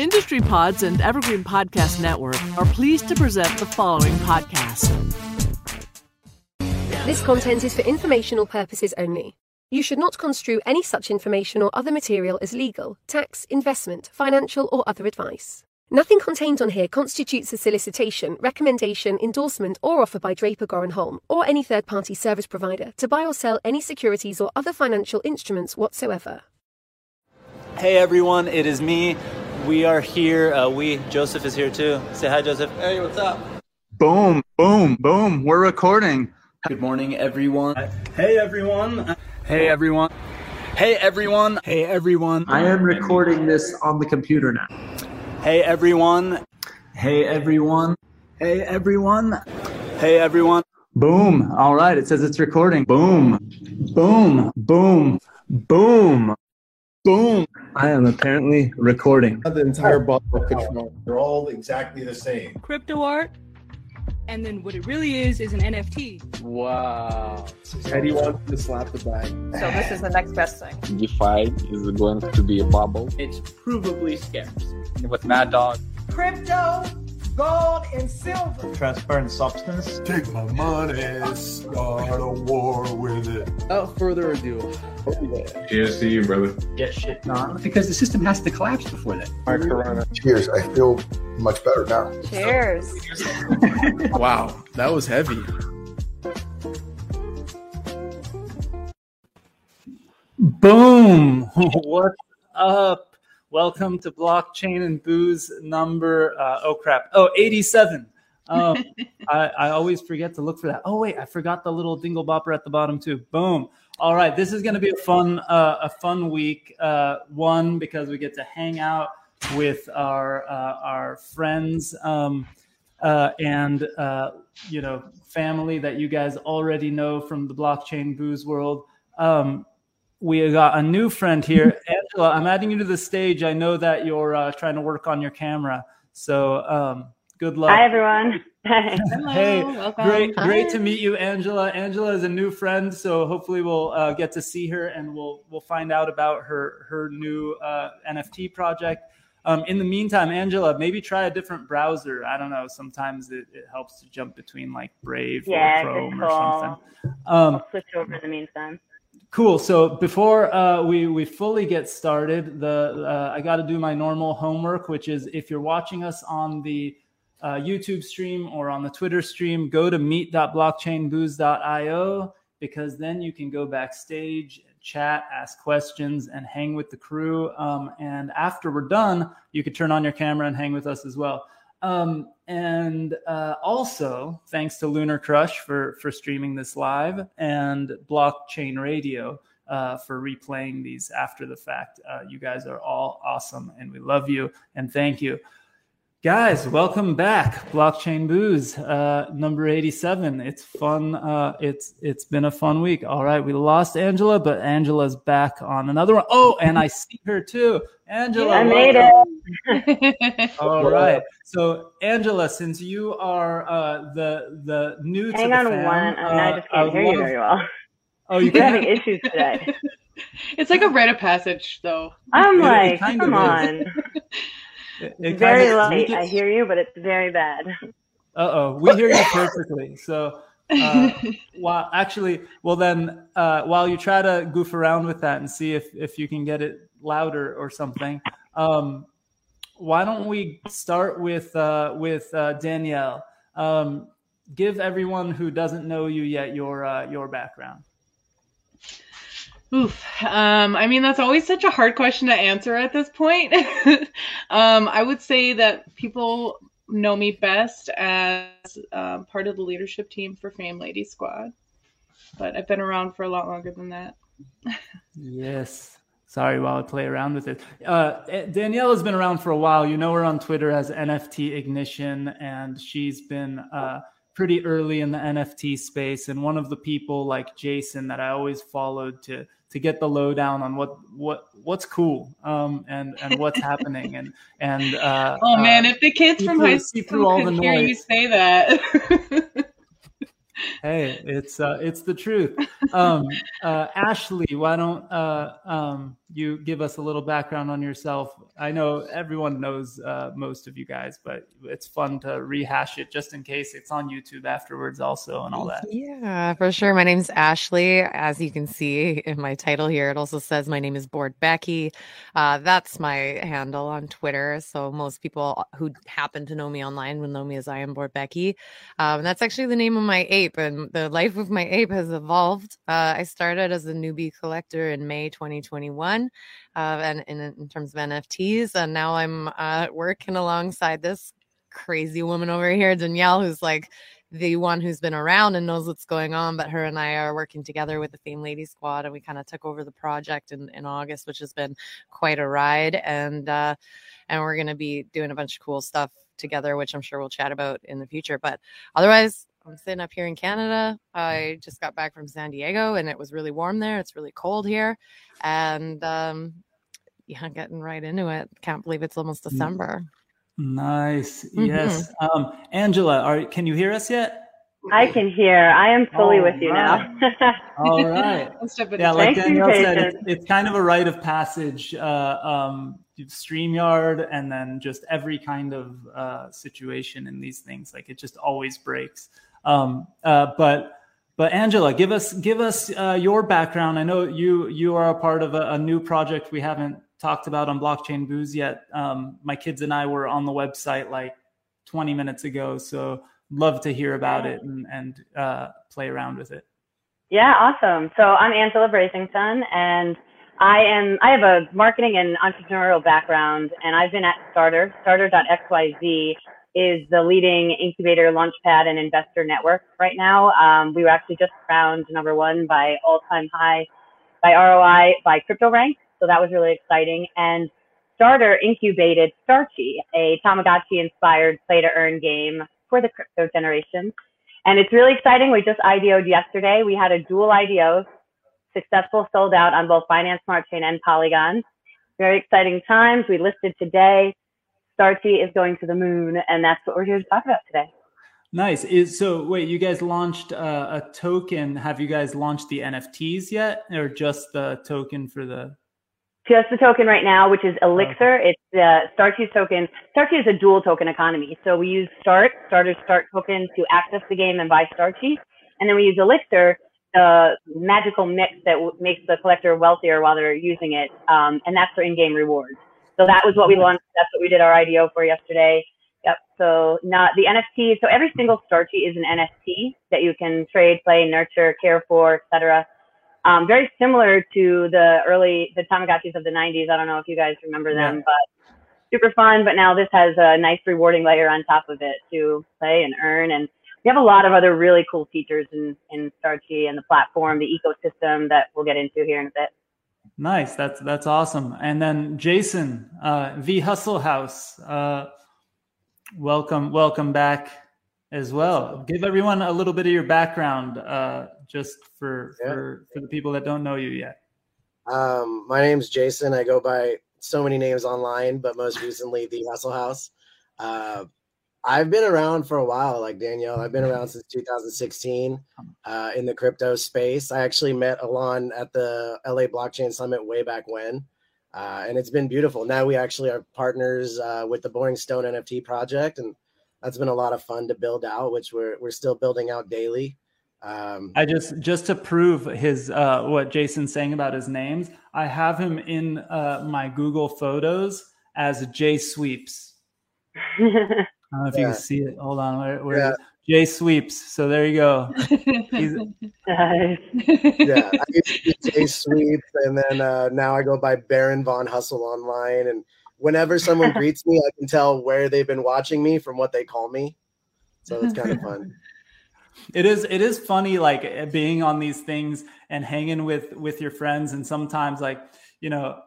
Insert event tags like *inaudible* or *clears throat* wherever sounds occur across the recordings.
Industry Pods and Evergreen Podcast Network are pleased to present the following podcast. This content is for informational purposes only. You should not construe any such information or other material as legal, tax, investment, financial, or other advice. Nothing contained on here constitutes a solicitation, recommendation, endorsement, or offer by Draper Goren Holm or any third party service provider to buy or sell any securities or other financial instruments whatsoever. Hey everyone, it is me. We are here. Uh, we, Joseph is here too. Say hi, Joseph. Hey, what's up? Boom, boom, boom. We're recording. Good morning, everyone. Hey, everyone. Hey everyone. Hey everyone. Hey everyone. I am recording this on the computer now. Hey everyone. Hey everyone. Hey everyone. Hey everyone. Boom. All right. It says it's recording. Boom. Boom. Boom. Boom. Boom. I am apparently recording. The entire bottle of control. They're all exactly the same. crypto art, and then what it really is is an NFT. Wow. Eddie wants to slap the bag. So this is the next best thing. DeFi is going to be a bubble. It's provably scarce. With Mad Dog. Crypto, gold, and silver. Transparent substance. Take my money, start a war with it. Without further ado, Cheers to you, brother. Get shit done. because the system has to collapse before that. My corona. Cheers. I feel much better now. Cheers. *laughs* wow, that was heavy. Boom! *laughs* What's up? Welcome to Blockchain and Booze number, uh, oh crap, oh, 87. Um, *laughs* I, I always forget to look for that. Oh, wait, I forgot the little dingle bopper at the bottom too. Boom. All right, this is going to be a fun, uh, a fun week. Uh, one, because we get to hang out with our, uh, our friends um, uh, and, uh, you know, family that you guys already know from the Blockchain Booze world. Um, we got a new friend here, *laughs* Angela. I'm adding you to the stage. I know that you're uh, trying to work on your camera, so um, good luck. Hi, everyone. *laughs* Hello, Hey, welcome. great, Hi. great to meet you, Angela. Angela is a new friend, so hopefully we'll uh, get to see her and we'll we'll find out about her her new uh, NFT project. Um, in the meantime, Angela, maybe try a different browser. I don't know. Sometimes it, it helps to jump between like Brave Yeah, or Chrome or something. Um, I'll switch over in the meantime. Cool. So before uh, we we fully get started, the uh, I got to do my normal homework, which is if you're watching us on the uh, YouTube stream or on the Twitter stream, go to meet.blockchainbooze.io because then you can go backstage, chat, ask questions, and hang with the crew. Um, and after we're done, you could turn on your camera and hang with us as well. Um, and uh, also, thanks to Lunar Crush for for streaming this live, and Blockchain Radio uh, for replaying these after the fact. Uh, you guys are all awesome, and we love you, and thank you. Guys, welcome back. Blockchain Booze, uh, number 87. It's fun. Uh, it's it's been a fun week. All right, we lost Angela, but Angela's back on another one. Oh, and I see her too. Angela, I made welcome. it. *laughs* All right. So, Angela, since you are uh, the the new to Hang the on fam, one. I, mean, I uh, just can't would hear you very well. Oh, you We're *laughs* can having issues today. *laughs* It's like a rite of passage, though. I'm It- it like, kind come on. It- it very kind of- light. I hear you, but it's very bad. Uh oh, we hear you perfectly. So, uh, *laughs* while actually, well then, uh, while you try to goof around with that and see if if you can get it louder or something, um, why don't we start with uh, with uh, Danielle? Um, give everyone who doesn't know you yet your uh, your background. Oof. Um, I mean, that's always such a hard question to answer at this point. *laughs* um, I would say that people know me best as um, part of the leadership team for Fame Lady Squad, but I've been around for a lot longer than that. Yes. Sorry while I play around with it. Uh, Danielle has been around for a while. You know her on Twitter as NFT Ignition, and she's been uh, pretty early in the NFT space. And one of the people like Jason that I always followed to to get the lowdown on what what what's cool um, and and what's *laughs* happening. And and uh, Oh man, uh, if the kids from high see school through all the hear you say that. *laughs* hey, it's uh, it's the truth. Um, uh, Ashley, why don't uh, um, you give us a little background on yourself? I know everyone knows uh, most of you guys, but it's fun to rehash it just in case it's on YouTube afterwards, also, and all that. Yeah, for sure. My name's Ashley. As you can see in my title here, it also says my name is Bored Becky. Uh, that's my handle on Twitter. So most people who happen to know me online will know me as I am Bored Becky. Um, that's actually the name of my ape, and the life of my ape has evolved. Uh, I started as a newbie collector in May 2021, uh, and in, in terms of NFTs, and now I'm uh, working alongside this crazy woman over here, Danielle, who's like the one who's been around and knows what's going on. But her and I are working together with the Fame Lady Squad, and we kind of took over the project in, in August, which has been quite a ride. And uh, and we're gonna be doing a bunch of cool stuff together, which I'm sure we'll chat about in the future. But otherwise, I'm sitting up here in Canada. I just got back from San Diego, and it was really warm there. It's really cold here, and um, yeah, getting right into it. Can't believe it's almost December. Nice. Mhm. Yes. Um, Angela, are can you hear us yet? I can hear. I am fully All with you now. All right. *laughs* Let's jump into Yeah, like Thanks Danielle said, it's, it's kind of a rite of passage. Uh, um, StreamYard and then just every kind of uh, situation in these things. Like it just always breaks. Um, uh, but but Angela, give us give us uh, your background. I know you you are a part of a, a new project we haven't talked about on Blockchain Booze yet. Um, my kids and I were on the website like 20 minutes ago, so love to hear about it and and uh, play around with it. Yeah, awesome. So I'm Angela Brasington, and I am I have a marketing and entrepreneurial background, and I've been at Starter. Starter.xyz is the leading incubator, launchpad, and investor network right now. Um, we were actually just crowned number one by all-time high by ROI by CryptoRank, so that was really exciting. And Starter incubated Starchi, a Tamagotchi-inspired play-to-earn game for the crypto generation. And it's really exciting. We just IDO'd yesterday. We had a dual IDO, successful, sold out on both Binance Smart Chain and Polygon. Very exciting times. We listed today. Starchi is going to the moon, and that's what we're here to talk about today. Nice. Is so. Wait, you guys launched uh, a token. Have you guys launched the NFTs yet, or just the token for the? Just the token right now, which is Elixir. It's the Starchi's token. Starchi is a dual token economy. So we use Start, Starter's Start token to access the game and buy Starchi. And then we use Elixir, the magical mix that w- makes the collector wealthier while they're using it. Um, and that's for in-game rewards. So that was what we launched. That's what we did our IDO for yesterday. Yep. So not the NFT. So every single Starchi is an NFT that you can trade, play, nurture, care for, etc. Um, very similar to the early the Tamagotchis of the 90s. I don't know if you guys remember them, Yeah. but super fun. But now this has a nice rewarding layer on top of it to play and earn. And we have a lot of other really cool features in in Starchi and the platform, the ecosystem that we'll get into here in a bit. Nice. That's that's awesome. And then Jason, uh, V Hustle House. Uh, welcome, welcome back as well. Give everyone a little bit of your background, uh, just for for for the people that don't know you yet. Um, my name's Jason. I go by so many names online, but most recently the Hustle House. Uh, I've been around for a while, like Danielle. I've been around since 2016 uh, in the crypto space. I actually met Alon at the LA Blockchain Summit way back when, uh, and it's been beautiful. Now we actually are partners uh, with the Boring Stone NFT project, and that's been a lot of fun to build out, which we're we're still building out daily. Um, I just just to prove his uh, what Jason's saying about his names, I have him in uh, my Google Photos as J Sweeps. *laughs* I don't know if you can see it. Hold on, where, where Yeah. J Sweeps. So there you go. *laughs* Yeah, I used Jay sweeps, and then uh, now I go by Baron Von Hustle online. And whenever someone *laughs* greets me, I can tell where they've been watching me from what they call me. So it's kind of *laughs* fun. it is it is funny like eh, being on these things and hanging with with your friends and sometimes like you know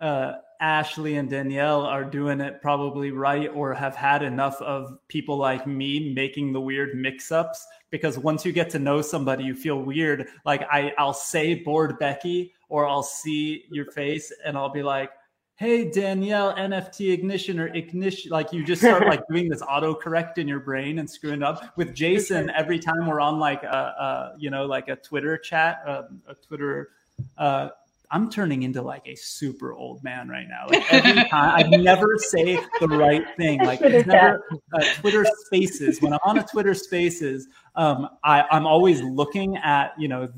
uh ashley and danielle are doing it probably right or have had enough of people like me making the weird mix-ups because once you get to know somebody you feel weird like i i'll say bored becky or i'll see your face and i'll be like hey Danielle, NFT ignition or ignition, like you just start like *laughs* doing this autocorrect in your brain and screwing up. With Jason, *laughs* every time we're on like a, a you know like a Twitter chat, um, a Twitter. Uh, I'm turning into like a super old man right now. Like every *laughs* time, I never say the right thing. Like it's never uh, Twitter Spaces. When I'm on a Twitter Spaces, um, I, I'm always looking at you know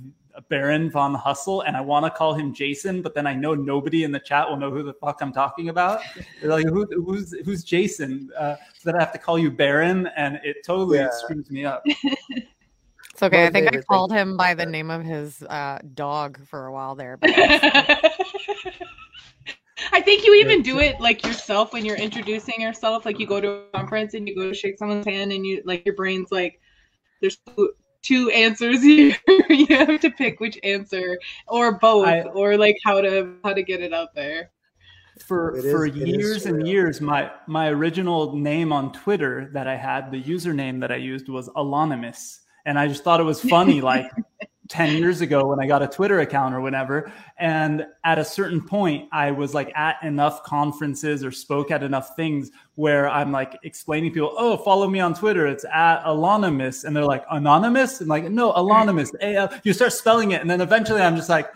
Baron von Hustle, and I want to call him Jason, but then I know nobody in the chat will know who the fuck I'm talking about. They're like, who, who's who's Jason? Uh, so then I have to call you Baron, and it totally Yeah. screws me up. *laughs* It's okay. I think I called him by the name of his uh, dog for a while there. *laughs* I think you even do it like yourself when you're introducing yourself. Like you go to a conference and you go to shake someone's hand, and you like your brain's like, "There's two, two answers *laughs* here. you have to pick which answer, or both, I- or like how to how to get it out there." for It is- for it is years and years my my original name on twitter that i had the username that i used was anonymous and i just thought it was funny like *laughs* 10 years ago when i got a twitter account or whatever and at a certain point i was like at enough conferences or spoke at enough things where i'm like explaining people oh follow me on twitter it's at anonymous and they're like anonymous and like no anonymous A-L-" you start spelling it and then eventually i'm just like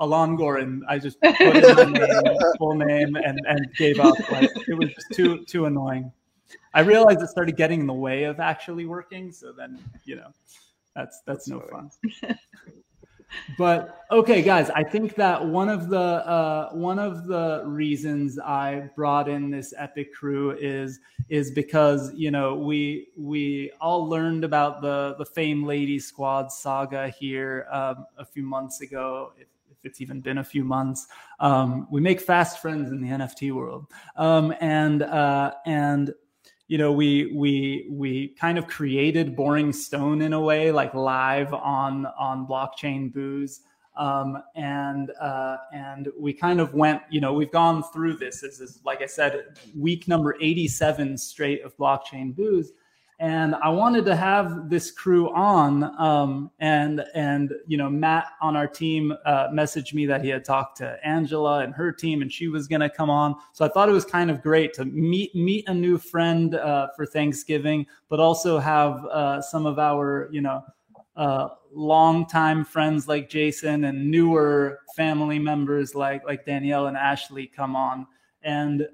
Alon Goren. I just put in my name, full name, and and gave up. Like it was just too too annoying. *laughs* I realized it started getting in the way of actually working. So then you know, that's that's no fun. *laughs* But okay, guys, I think that one of the uh, one of the reasons I brought in this epic crew is is because you know we we all learned about the the Fame Lady Squad saga here um, a few months ago. If, if it's even been a few months, um, we make fast friends in the NFT world, um, and uh, and you know we we we kind of created boring stone in a way like live on on blockchain booze. Um, and uh, and we kind of went you know we've gone through this. This is like i said week number 87 straight of blockchain booze and i wanted to have this crew on um, and and you know matt on our team uh, messaged me that he had talked to angela and her team and she was going to come on. So i thought it was kind of great to meet meet a new friend uh, for thanksgiving but also have uh, some of our you know uh, longtime friends like Jason and newer family members like like Danielle and Ashley come on. And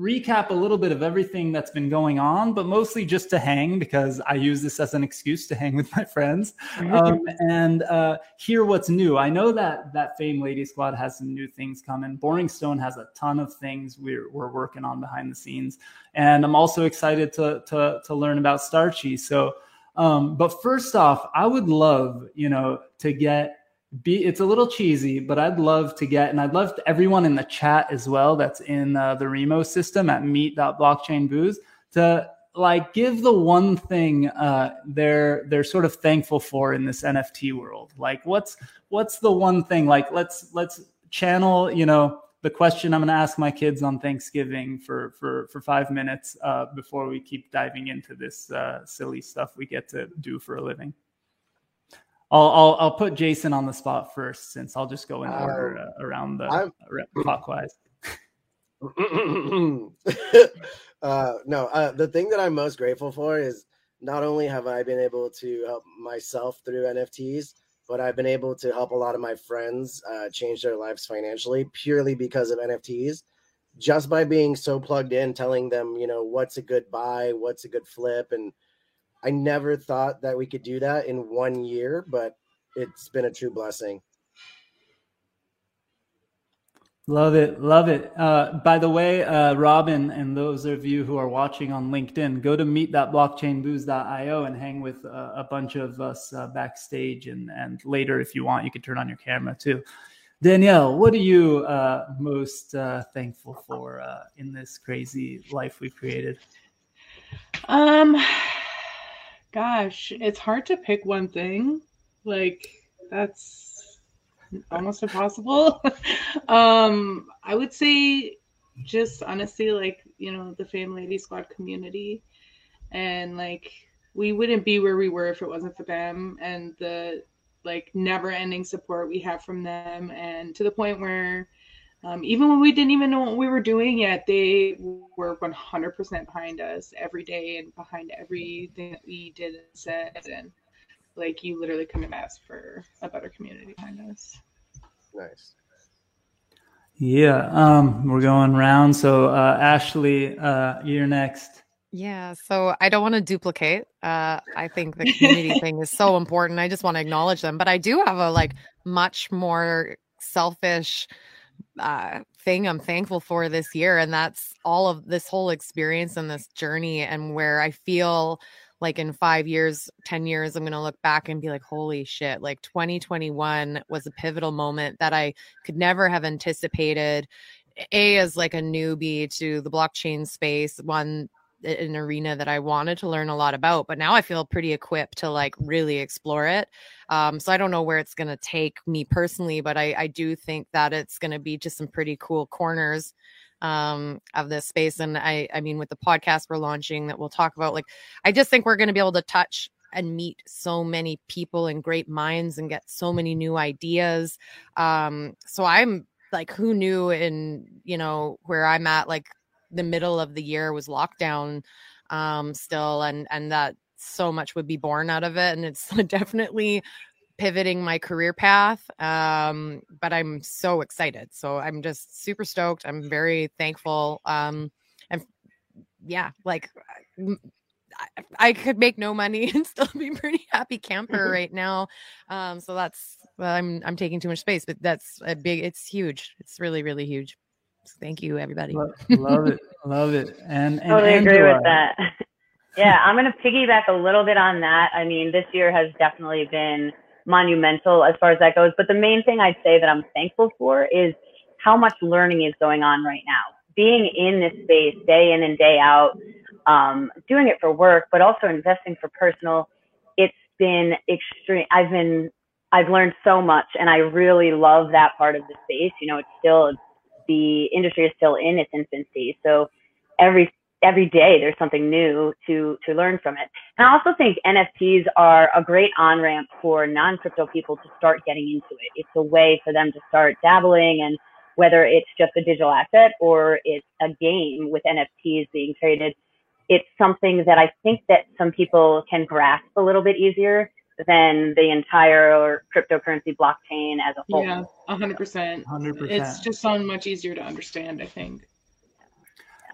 recap a little bit of everything that's been going on, but mostly just to hang because I use this as an excuse to hang with my friends um, and uh, hear what's new. I know that that Fame Lady Squad has some new things coming. Boring Stone has a ton of things we're we're working on behind the scenes, and I'm also excited to to to learn about Starchi. So. Um, but first off, I would love, you know, to get be it's a little cheesy, but I'd love to get, and I'd love everyone in the chat as well that's in uh, the Remo system at meet.blockchainbooze to like give the one thing uh, they're they're sort of thankful for in this NFT world. Like what's what's the one thing? Like let's let's channel, you know, the question I'm going to ask my kids on Thanksgiving for for for five minutes uh, before we keep diving into this uh, silly stuff we get to do for a living. I'll, I'll I'll put Jason on the spot first, since I'll just go in order Um, uh, around the I'm- clockwise. *laughs* uh, no, uh, the thing that I'm most grateful for is not only have I been able to help myself through NFTs, but I've been able to help a lot of my friends uh, change their lives financially purely because of NFTs. Just by being so plugged in, telling them, you know, what's a good buy, what's a good flip. And I never thought that we could do that in one year, but it's been a true blessing. Love it, love it. Uh, by the way, uh, Robin and those of you who are watching on LinkedIn, go to meet.blockchainbooze.io and hang with uh, a bunch of us uh, backstage. And, and later, if you want, you can turn on your camera too. Danielle, what are you uh, most uh, thankful for uh, in this crazy life we've created? Um, gosh, it's hard to pick one thing. Like that's almost impossible. *laughs* um, I would say just honestly, like you know, the Fame Lady Squad community, and like we wouldn't be where we were if it wasn't for them and the like never ending support we have from them and to the point where Um, even when we didn't even know what we were doing yet, they were 100% behind us every day and behind everything that we did and said. And like, you literally couldn't have asked for a better community behind us. Nice. Yeah, um, we're going round. So, uh, Ashley, uh, you're next. Yeah, so I don't want to duplicate. Uh, I think the community thing is so important. I just want to acknowledge them, but I do have a like much more selfish uh, thing I'm thankful for this year, and that's all of this whole experience and this journey, and where I feel like in five years, 10 years, I'm going to look back and be like, holy shit, like 2021 was a pivotal moment that I could never have anticipated. A, as like a newbie to the blockchain space, one an arena that I wanted to learn a lot about, but now I feel pretty equipped to like really explore it. Um, so I don't know where it's going to take me personally, but I, I do think that it's going to be just some pretty cool corners um, of this space. And I, I mean, with the podcast we're launching that we'll talk about, like, I just think we're going to be able to touch and meet so many people and great minds and get so many new ideas. Um, so I'm like, who knew in, you know, where I'm at, like the middle of the year was lockdown um, still, and, and that so much would be born out of it. And it's *laughs* definitely pivoting my career path. Um, but I'm so excited. So I'm just super stoked. I'm very thankful. Um, and yeah, like I, I could make no money *laughs* and still be pretty happy camper right now. Um, so that's well, I'm I'm taking too much space, but that's a big. It's huge. It's really really huge. So thank you, everybody. Love, love it, *laughs* love it, and, and totally Angela. agree with that. *laughs* yeah, I'm going to piggyback a little bit on that. I mean, this year has definitely been monumental as far as that goes. But the main thing I'd say that I'm thankful for is how much learning is going on right now. Being in this space day in and day out, um, doing it for work, but also investing for personal. It's been extreme. I've been, I've learned so much and I really love that part of the space. You know, it's still, the industry is still in its infancy. So every every day there's something new to to learn from it. And I also think NFTs are a great on ramp for non crypto people to start getting into it. It's a way for them to start dabbling and whether it's just a digital asset or it's a game with NFTs being traded, it's something that I think that some people can grasp a little bit easier than the entire cryptocurrency blockchain as a whole. Yeah, hundred percent. Hundred percent. It's just so much easier to understand. I think.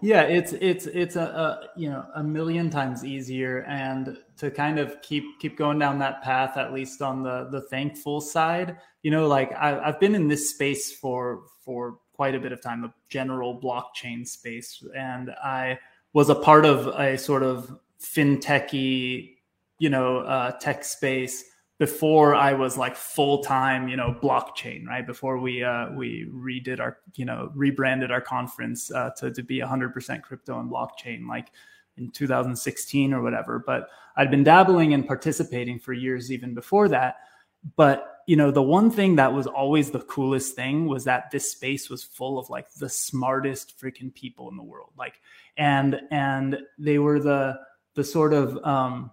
Yeah, it's it's it's a, a you know a million times easier, and to kind of keep keep going down that path, at least on the the thankful side. You know, like I, I've been in this space for for quite a bit of time, the general blockchain space, and I was a part of a sort of fintechy, you know, uh, tech space before I was like full time, you know, blockchain, right? Before we uh, we redid our, you know, rebranded our conference uh, to to be 100% crypto and blockchain, like in 2016 or whatever. But I'd been dabbling and participating for years even before that. But you know, the one thing that was always the coolest thing was that this space was full of like the smartest freaking people in the world, like, and and they were the the sort of um,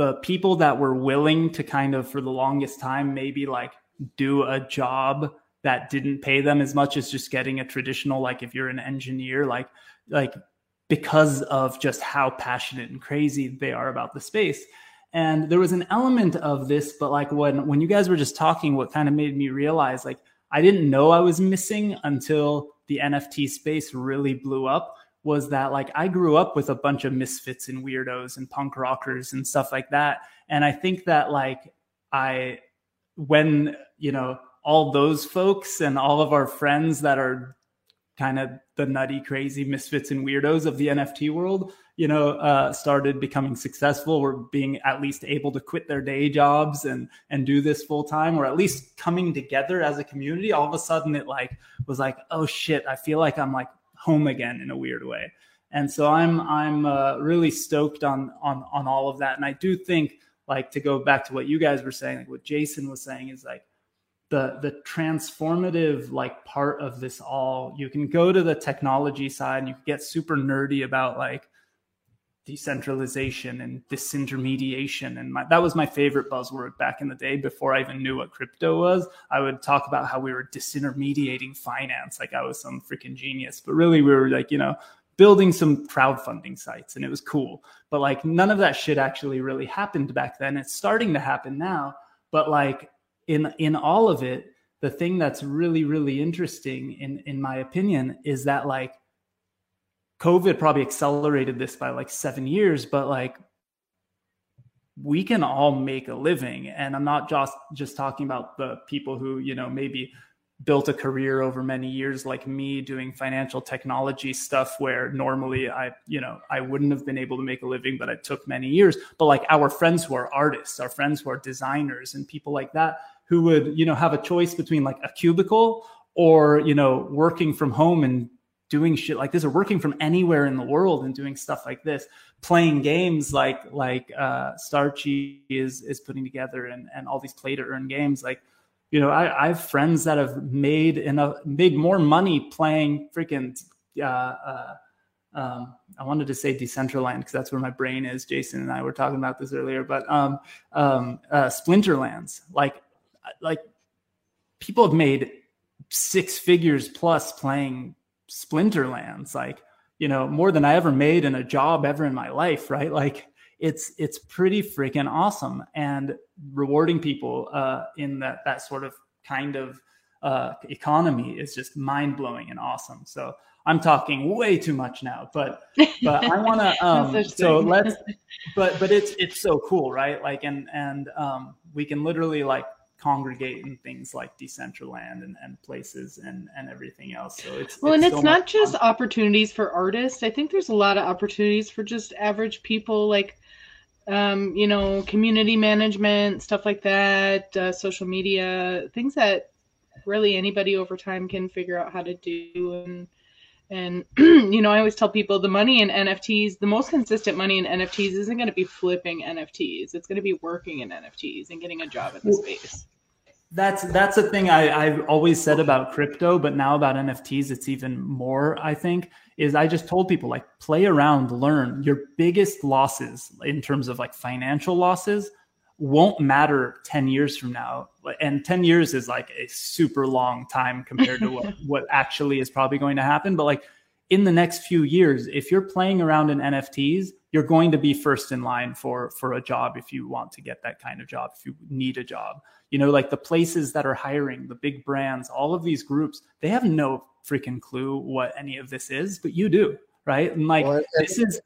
the people that were willing to kind of for the longest time maybe like do a job that didn't pay them as much as just getting a traditional like if you're an engineer like like because of just how passionate and crazy they are about the space. And there was an element of this but like when when you guys were just talking what kind of made me realize like i didn't know i was missing until the nft space really blew up was that like I grew up with a bunch of misfits and weirdos and punk rockers and stuff like that. And I think that like I, when, you know, all those folks and all of our friends that are kind of the nutty, crazy misfits and weirdos of the NFT world, you know, uh, started becoming successful, were being at least able to quit their day jobs and and do this full time, or at least coming together as a community. All of a sudden, it like was like, oh shit, I feel like I'm like home again in a weird way. And so I'm I'm uh, really stoked on on on all of that. And I do think like to go back to what you guys were saying, like what Jason was saying is like the the transformative like part of this all. You can go to the technology side and you can get super nerdy about like decentralization and disintermediation. And my, that was my favorite buzzword back in the day before i even knew what crypto was. I would talk about how we were disintermediating finance like i was some freaking genius. But really we were like you know building some crowdfunding sites and it was cool. But like none of that shit actually really happened back then. It's starting to happen now. But like in in all of it the thing that's really really interesting in in my opinion is that like COVID probably accelerated this by like seven years, but like we can all make a living. And I'm not just just talking about the people who, you know, maybe built a career over many years like me doing financial technology stuff where normally I, you know, I wouldn't have been able to make a living, but it took many years. But like our friends who are artists, our friends who are designers and people like that who would, you know, have a choice between like a cubicle or, you know, working from home and doing shit like this or working from anywhere in the world and doing stuff like this playing games like like uh starchi is is putting together and and all these play to earn games like you know I, I have friends that have made enough made more money playing freaking uh, uh um, I wanted to say Decentraland because that's where my brain is. Jason and I were talking about this earlier, but um, um, uh, Splinterlands, like, like people have made six figures plus playing Splinterlands, like, you know, more than I ever made in a job ever in my life, right? Like it's it's pretty freaking awesome and rewarding people uh, in that that sort of kind of uh, economy is just mind blowing and awesome. So I'm talking way too much now, but but I want *laughs* to um, so let's *laughs* but but it's it's so cool, right? Like and and um, we can literally like congregate in things like Decentraland and, and places and, and everything else. So it's well, it's and it's so not just fun. opportunities for artists. I think there's a lot of opportunities for just average people, like um, you know, community management, stuff like that, uh, social media, things that really anybody over time can figure out how to do and and *clears throat* you know, I always tell people the money in NFTs, the most consistent money in NFTs isn't going to be flipping NFTs. It's going to be working in NFTs and getting a job in the space. That's that's a thing I, I've always said about crypto, but now about NFTs, it's even more. I think is I just told people like play around, learn. Your biggest losses in terms of like financial losses won't matter 10 years from now. And 10 years is like a super long time compared to what, *laughs* what actually is probably going to happen. But like in the next few years if you're playing around in nfts you're going to be first in line for for a job if you want to get that kind of job if you need a job. You know like the places that are hiring the big brands all of these groups they have no freaking clue what any of this is but you do right? And like Well, this is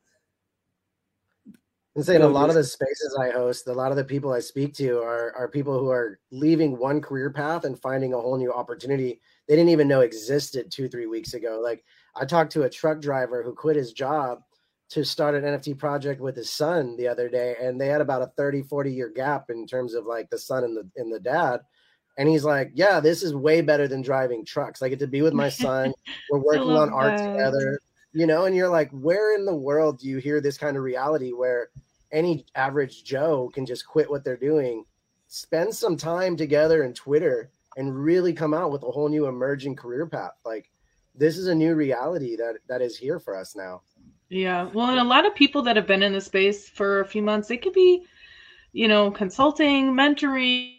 I'm saying a lot of the spaces I host, a lot of the people I speak to are are people who are leaving one career path and finding a whole new opportunity they didn't even know existed two, three weeks ago. Like I talked to a truck driver who quit his job to start an NFT project with his son the other day, and they had about a 30, 40 year gap in terms of like the son and the and the dad. And he's like, Yeah, this is way better than driving trucks. I get to be with my son. *laughs* We're working on art that. together you know and you're like where in the world do you hear this kind of reality where any average joe can just quit what they're doing spend some time together in twitter and really come out with a whole new emerging career path like this is a new reality that that is here for us now Yeah. Well, and a lot of people that have been in the space for a few months, it could be, you know, consulting, mentoring.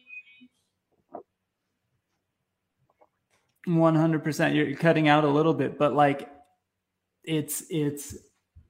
100% you're cutting out a little bit but like it's it's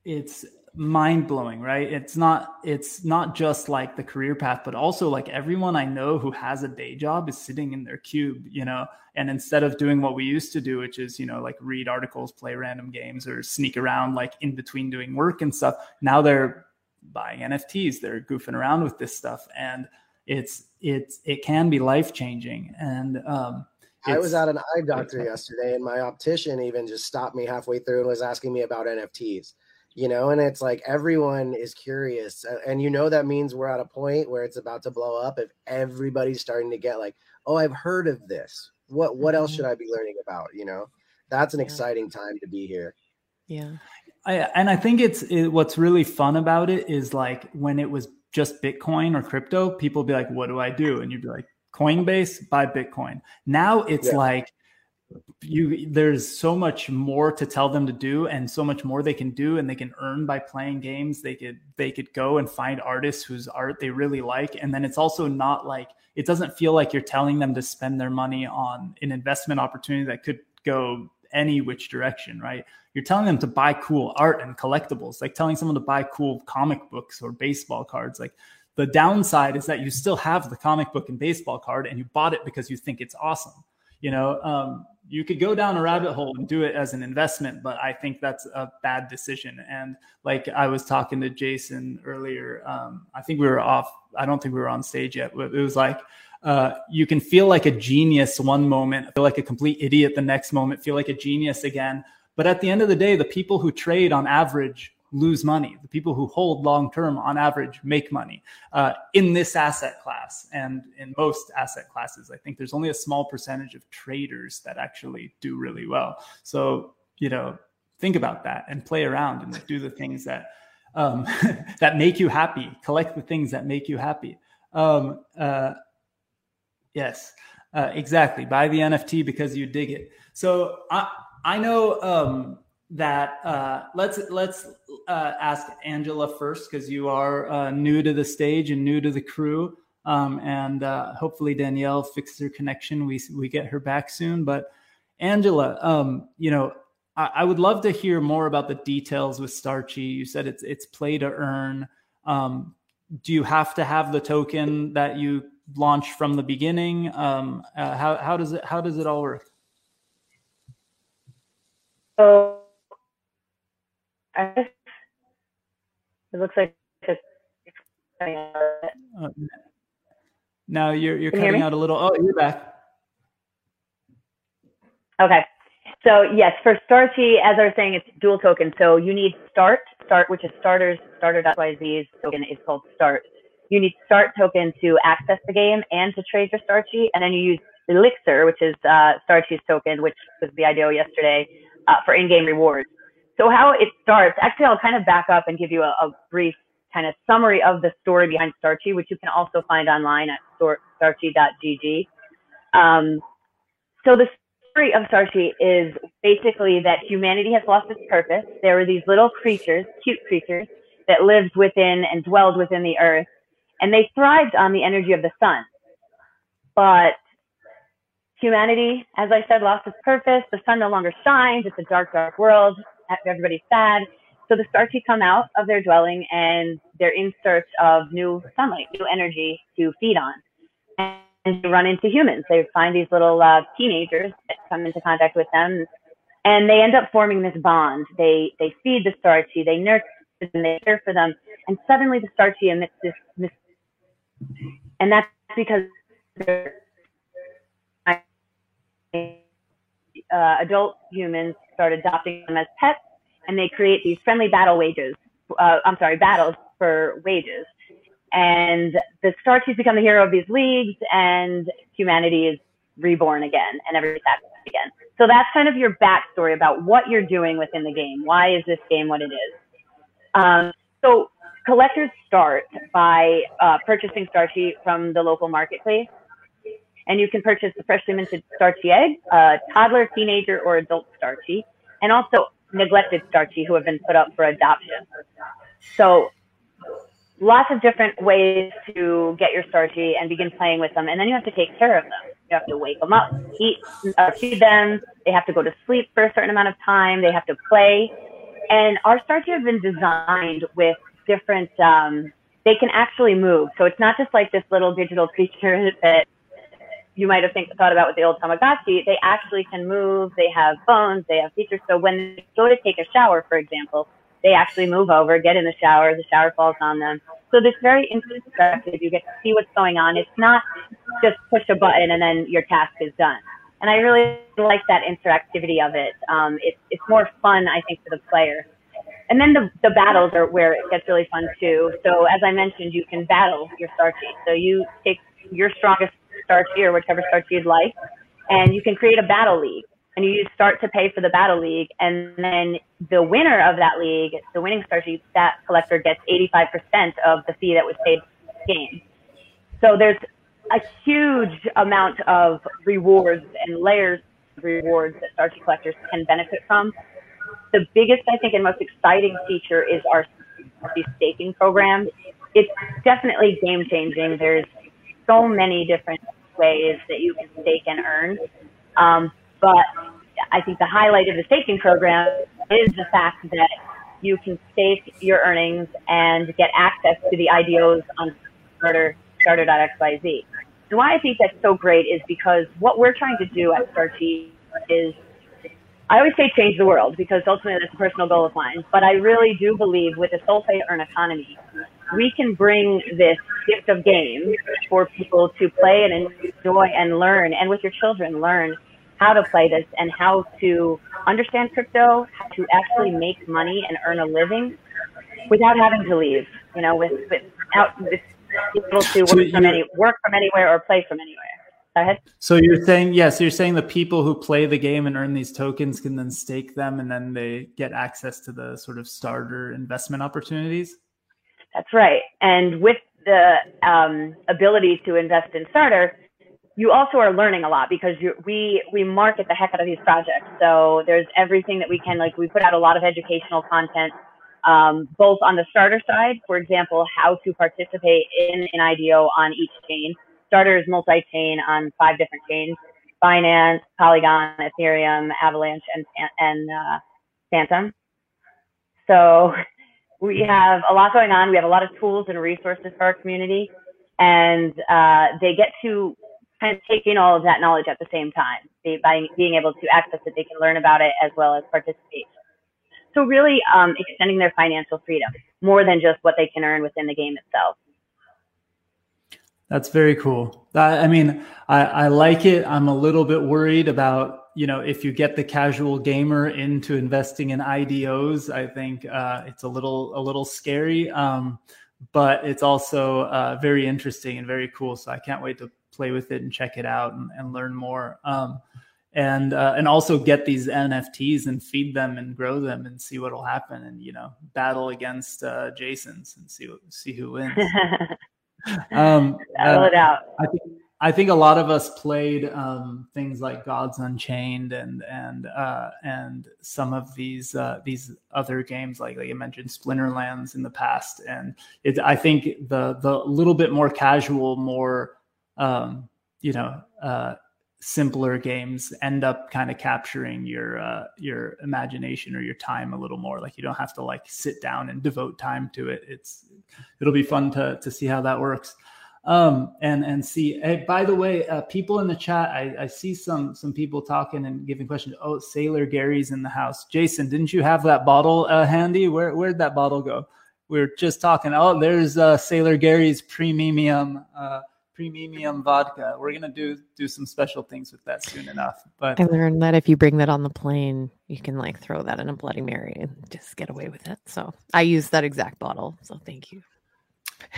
it's mind blowing right? It's not it's not just like the career path but also like everyone i know who has a day job is sitting in their cube you know? And instead of doing what we used to do which is you know like read articles play random games or sneak around like in between doing work and stuff now they're buying nfts they're goofing around with this stuff and it's it's it can be life changing and um i was at an eye doctor yesterday and my optician even just stopped me halfway through and was asking me about nfts you know and it's like everyone is curious and you know that means we're at a point where it's about to blow up if everybody's starting to get like oh i've heard of this what what else Mhm. should i be learning about you know that's an exciting time to be here Yeah. I, and I think it's it, what's really fun about it is like when it was just Bitcoin or crypto, people be like, "What do I do?" And you'd be like, "Coinbase, buy Bitcoin." Now it's Yeah. like you there's so much more to tell them to do and so much more they can do and they can earn by playing games. They could they could go and find artists whose art they really like. And then it's also not like it doesn't feel like you're telling them to spend their money on an investment opportunity that could go any which direction right? You're telling them to buy cool art and collectibles like telling someone to buy cool comic books or baseball cards. Like the downside is that you still have the comic book and baseball card and you bought it because you think it's awesome you know? Um, you could go down a rabbit hole and do it as an investment but i think that's a bad decision. And like i was talking to jason earlier um, i think we were off i don't think we were on stage yet but it was like uh, you can feel like a genius one moment feel like a complete idiot the next moment feel like a genius again. But at the end of the day the people who trade on average lose money. The people who hold long term, on average, make money uh, in this asset class and in most asset classes. I think there's only a small percentage of traders that actually do really well. So you know, think about that and play around and do the things that um, *laughs* that make you happy. Collect the things that make you happy. Um, uh, yes, uh, exactly. Buy the NFT because you dig it. So I I know. Um, that uh, let's let's uh, ask Angela first because you are uh, new to the stage and new to the crew, um, and uh, hopefully Danielle fixes her connection. We we get her back soon. But Angela, um, you know, I, I, would love to hear more about the details with Starchi. You said it's it's play to earn. Um, do you have to have the token that you launch from the beginning? Um, uh, how how does it how does it all work? So it looks like it's uh, now you're you're Can you cutting out a little. Oh, you're back. Okay. So yes, for starchi, as I was saying, it's dual token. So you need Start, Start, which is starters, starter.yz's token is called Start. You need Start token to access the game and to trade your starchi. and then you use Elixir, which is uh, Starchi's token, which was the IDO yesterday, uh, for in-game rewards. So how it starts, actually, I'll kind of back up and give you a, a brief kind of summary of the story behind Starchi, which you can also find online at starchi.gg. Um, so the story of Starchi is basically that humanity has lost its purpose. There were these little creatures, cute creatures, that lived within and dwelled within the earth, and they thrived on the energy of the sun. But humanity, as I said, lost its purpose. The sun no longer shines. It's a dark, dark world everybody's sad. So the Starchi come out of their dwelling and they're in search of new sunlight, new energy to feed on. And they run into humans. They find these little uh, teenagers that come into contact with them, and they end up forming this bond. They they feed the Starchi, they nurture them, they care for them, and suddenly the Starchi emits this, and that's because uh, adult humans start adopting them as pets, and they create these friendly battle wages. Uh, I'm sorry, battles for wages. And the Starchies become the hero of these leagues, and humanity is reborn again, and everybody's happy again. So that's kind of your backstory about what you're doing within the game. Why is this game what it is? Um, so collectors start by uh, purchasing Starchi from the local marketplace and you can purchase the freshly minted starchi egg, uh, toddler, teenager, or adult starchi, and also neglected starchi who have been put up for adoption. So lots of different ways to get your starchi and begin playing with them, and then you have to take care of them. You have to wake them up, eat, uh, feed them. They have to go to sleep for a certain amount of time. They have to play. And our Starchi have been designed with different, um, they can actually move. So it's not just like this little digital creature *laughs* that you might have think, thought about with the old Tamagotchi, they actually can move. They have bones. They have features. So when they go to take a shower, for example, they actually move over, get in the shower. The shower falls on them. So this very interactive. You get to see what's going on. It's not just push a button and then your task is done. And I really like that interactivity of it. Um, it's it's more fun, I think, for the player. And then the, the battles are where it gets really fun too. So as I mentioned, you can battle your Starchi. So you take your strongest Starchi or whichever Starchi you'd like, and you can create a battle league. And you start to pay for the battle league, and then the winner of that league, the winning Starchi, that collector gets 85% of the fee that was paid game. So there's a huge amount of rewards and layers of rewards that Starchi collectors can benefit from. The biggest, I think, and most exciting feature is our staking program. It's definitely game changing. There's so many different ways that you can stake and earn. Um, but I think the highlight of the staking program is the fact that you can stake your earnings and get access to the IDOs on Starter, Starter.xyz. And why I think that's so great is because what we're trying to do at Starchi is, I always say change the world because ultimately that's a personal goal of mine. But I really do believe with a soul play earn economy, we can bring this gift of games for people to play and enjoy and learn, and with your children learn how to play this and how to understand crypto, how to actually make money and earn a living without having to leave. You know, with without with able to work So from any work from anywhere or play from anywhere. Go ahead. So you're saying yes, you're saying the people who play the game and earn these tokens can then stake them and then they get access to the sort of starter investment opportunities. That's right. And with the um, ability to invest in Starter, you also are learning a lot because we we market the heck out of these projects. So there's everything that we can like. We put out a lot of educational content, um, both on the Starter side, for example, how to participate in an IDO on each chain. Starter is multi-chain on five different chains: Binance, Polygon, Ethereum, Avalanche, and and uh, Fantom. So we have a lot going on. We have a lot of tools and resources for our community, and uh, they get to kind of take in all of that knowledge at the same time they, by being able to access it. They can learn about it as well as participate. So really, um, extending their financial freedom more than just what they can earn within the game itself. That's very cool. I, I mean, I, I like it. I'm a little bit worried about you know if you get the casual gamer into investing in IDOs. I think uh, it's a little a little scary, um, but it's also uh, very interesting and very cool. So I can't wait to play with it and check it out and, and learn more. Um, and uh, and also get these NFTs and feed them and grow them and see what'll happen and you know battle against uh, Jason's and see see who wins. *laughs* um, Battle uh, it out. I think I think a lot of us played um, things like Gods Unchained and and uh, and some of these uh, these other games like like you mentioned Splinterlands in the past, and it, I think the the little bit more casual, more um, you know uh, simpler games end up kind of capturing your uh, your imagination or your time a little more. Like you don't have to like sit down and devote time to it. It's it'll be fun to to see how that works um and and see hey, by the way uh, people in the chat I, I see some some people talking and giving questions oh sailor gary's in the house jason didn't you have that bottle uh, handy where where'd that bottle go we are just talking oh there's uh sailor gary's premium uh premium vodka we're gonna do do some special things with that soon enough but I learned that if you bring that on the plane, you can like throw that in a Bloody Mary and just get away with it. So I use that exact bottle. So thank you.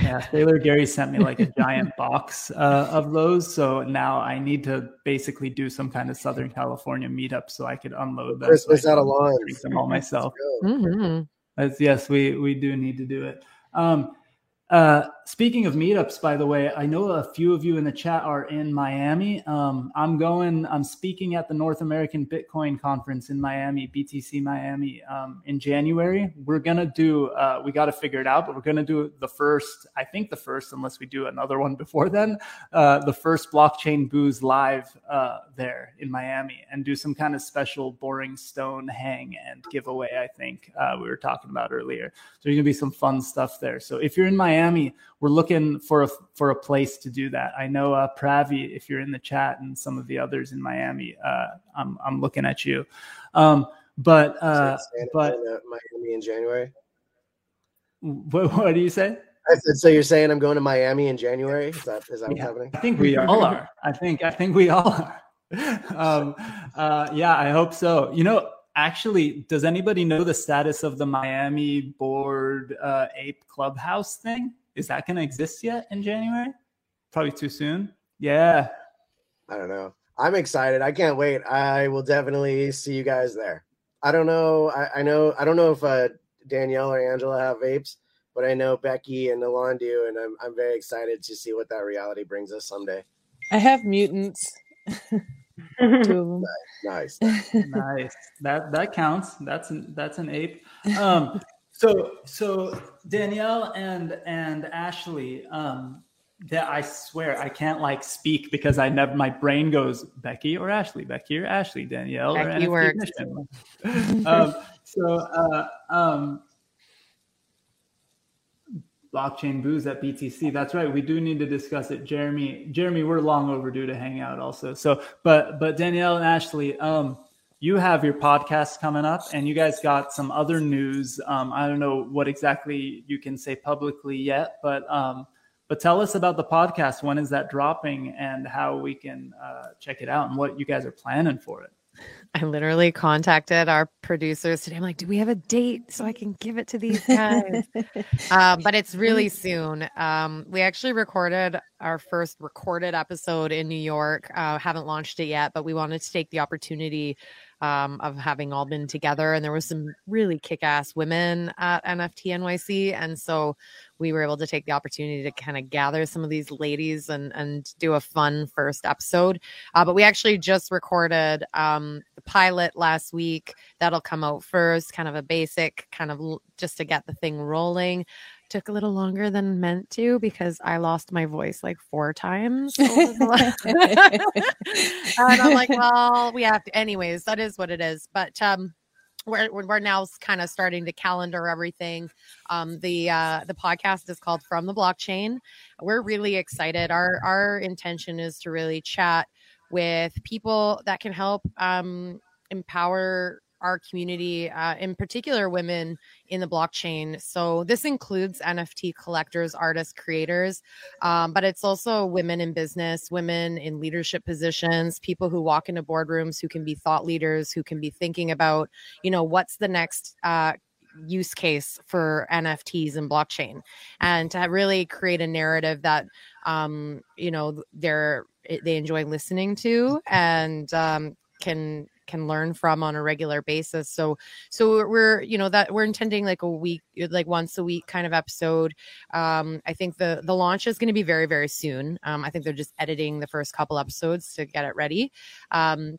Yeah sailor gary sent me like a giant box uh, of those so now i need to basically do some kind of southern california meetup so i could unload them Christmas so I out of can lawns. drink them all myself Mm-hmm. Yes we we do need to do it um uh speaking of meetups by the way i know a few of you in the chat are in miami. Um i'm going i'm speaking at the north american bitcoin conference in miami btc miami um in january. We're gonna do uh we got to figure it out but we're gonna do the first i think the first unless we do another one *laughs* before then uh the first blockchain booze live uh there in miami and do some kind of special boring stone hang and giveaway i think uh we were talking about earlier. So there's gonna be some fun stuff there. So if you're in Miami, we're looking for a for a place to do that. I know uh, Pravi, if you're in the chat, and some of the others in Miami, uh, I'm I'm looking at you. Um, but uh, Stand but in, uh, Miami in January. what, what do you say? I said, so you're saying I'm going to Miami in January? Is that is that what's happening? I think we all are. I think I think we all are. *laughs* Um, uh, yeah, I hope so. You know, actually, does anybody know the status of the Miami bored uh, ape clubhouse thing? Is that going to exist yet in January? Probably too soon. Yeah. I don't know. I'm excited. I can't wait. I will definitely see you guys there. I don't know. I, I know. I don't know if uh, Danielle or Angela have vapes, but I know Becky and Alon do, and I'm I'm very excited to see what that reality brings us someday. I have mutants. *laughs* Two *laughs* nice. nice. That that counts. That's an that's an ape. Um, so so Danielle and and Ashley, um, that I swear I can't like speak because I never my brain goes Becky or Ashley, Becky or Ashley, Danielle Becky or works. *laughs* Um, so uh, um, blockchain booze at BTC. That's right. We do need to discuss it. Jeremy, Jeremy, we're long overdue to hang out also. So, but but Danielle and Ashley, um, you have your podcast coming up, and you guys got some other news. Um, I don't know what exactly you can say publicly yet, but um, but tell us about the podcast. When is that dropping, and how we can uh, check it out, and what you guys are planning for it. I literally contacted our producers today. I'm like, do we have a date so I can give it to these guys? *laughs* uh, but it's really soon. Um, we actually recorded our first recorded episode in New York. Uh, haven't launched it yet, but we wanted to take the opportunity um, of having all been together. And there was some really kick-ass women at NFT NYC, and so we were able to take the opportunity to kind of gather some of these ladies and and do a fun first episode. Uh, but we actually just recorded um, the pilot last week. That'll come out first, kind of a basic, kind of l- just to get the thing rolling. Took a little longer than meant to because I lost my voice like four times. *laughs* over the la- *laughs* and I'm like, well, we have to. Anyways, that is what it is. But um, we're we're we're now kind of starting to calendar everything. Um, the uh, the podcast is called From the Blockchain. We're really excited. Our our intention is to really chat with people that can help um, empower our community, uh, in particular women in the blockchain. So this includes NFT collectors, artists, creators, um, but it's also women in business, women in leadership positions, people who walk into boardrooms who can be thought leaders, who can be thinking about, you know, what's the next. Uh, use case for NFTs and blockchain and to really create a narrative that um you know they're they enjoy listening to and um can can learn from on a regular basis. So so we're- you know that we're intending like a week like once a week kind of episode. Um i think the the launch is going to be very very soon. Um i think they're just editing the first couple episodes to get it ready. Um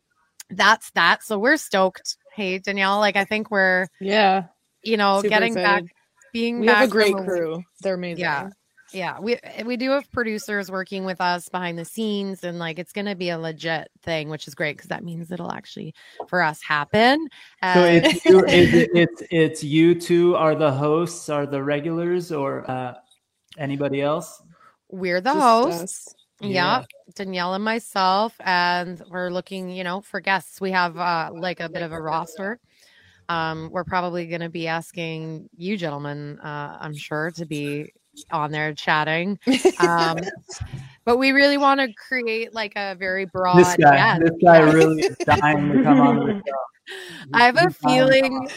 that's that. So we're stoked. Hey danielle like i think we're yeah. you know Super getting back being we have a great crew. They're amazing. yeah yeah we we do have producers working with us behind the scenes and like it's gonna be a legit thing which is great because that means it'll actually for us happen So it's you, is it, it's it's you two are the hosts, are the regulars, or uh, anybody else? we're the Just hosts Yeah. yeah danielle and myself and we're looking you know for guests we have uh like a bit of a roster um we're probably going to be asking you gentlemen uh i'm sure to be on there chatting *laughs* um but we really want to create like a very broad This guy, yeah, this guy yeah. really is dying to come on the show. *laughs* I have a He's dying to come feeling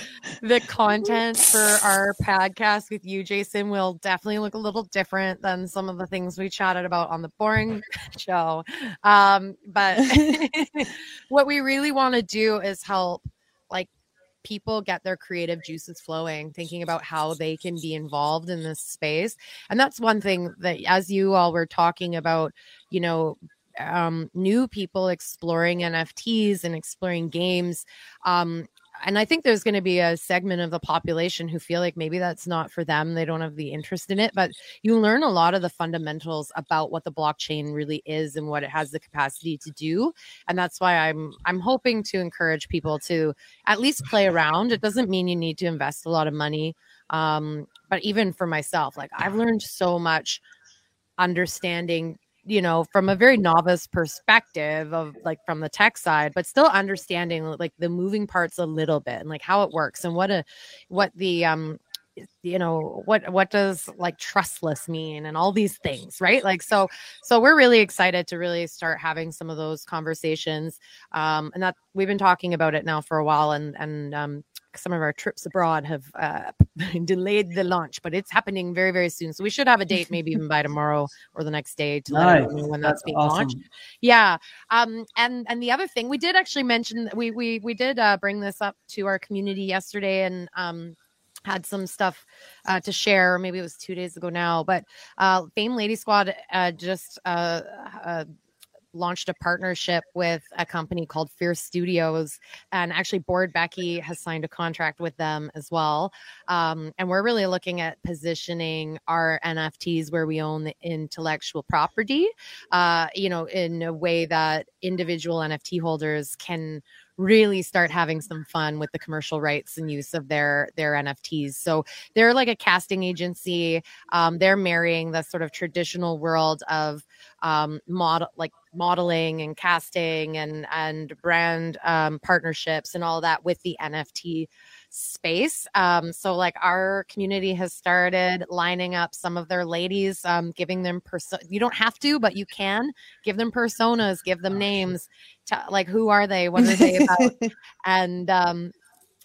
the content for our podcast with you, Jason, will definitely look a little different than some of the things we chatted about on the boring *laughs* show. Um, but what we really want to do is help like people get their creative juices flowing, thinking about how they can be involved in this space. And that's one thing that as you all were talking about, you know, um, new people exploring NFTs and exploring games. Um, and I think there's going to be a segment of the population who feel like maybe that's not for them. They don't have the interest in it, but you learn a lot of the fundamentals about what the blockchain really is and what it has the capacity to do. And that's why I'm I'm hoping to encourage people to at least play around. It doesn't mean you need to invest a lot of money. Um, but even for myself, like I've learned so much understanding you know from a very novice perspective of like from the tech side but still understanding like the moving parts a little bit and like how it works and what a what the um you know what what does like trustless mean and all these things right? Like so so we're really excited to really start having some of those conversations um and that we've been talking about it now for a while and and um some of our trips abroad have uh, *laughs* delayed the launch, but it's happening very, very soon. So we should have a date, maybe even by tomorrow or the next day, to Nice. everyone know when that's, That's being awesome. launched. Yeah. Um. And and the other thing we did actually mention we we we did uh, bring this up to our community yesterday, and um had some stuff uh, to share. Maybe it was two days ago now, but uh, Fame Lady Squad uh, just uh, uh, launched a partnership with a company called Fierce Studios, and actually, Bored Becky has signed a contract with them as well. Um, and we're really looking at positioning our NFTs where we own the intellectual property, uh, you know, in a way that individual NFT holders can really start having some fun with the commercial rights and use of their their NFTs. So they're like a casting agency. Um, they're marrying the sort of traditional world of um, model like modeling and casting and and brand um, partnerships and all that with the NFT space. Um, so like our community has started lining up some of their ladies, um, giving them perso- you don't have to, but you can give them personas, give them names, to, like who are they, what are they about, *laughs* and um,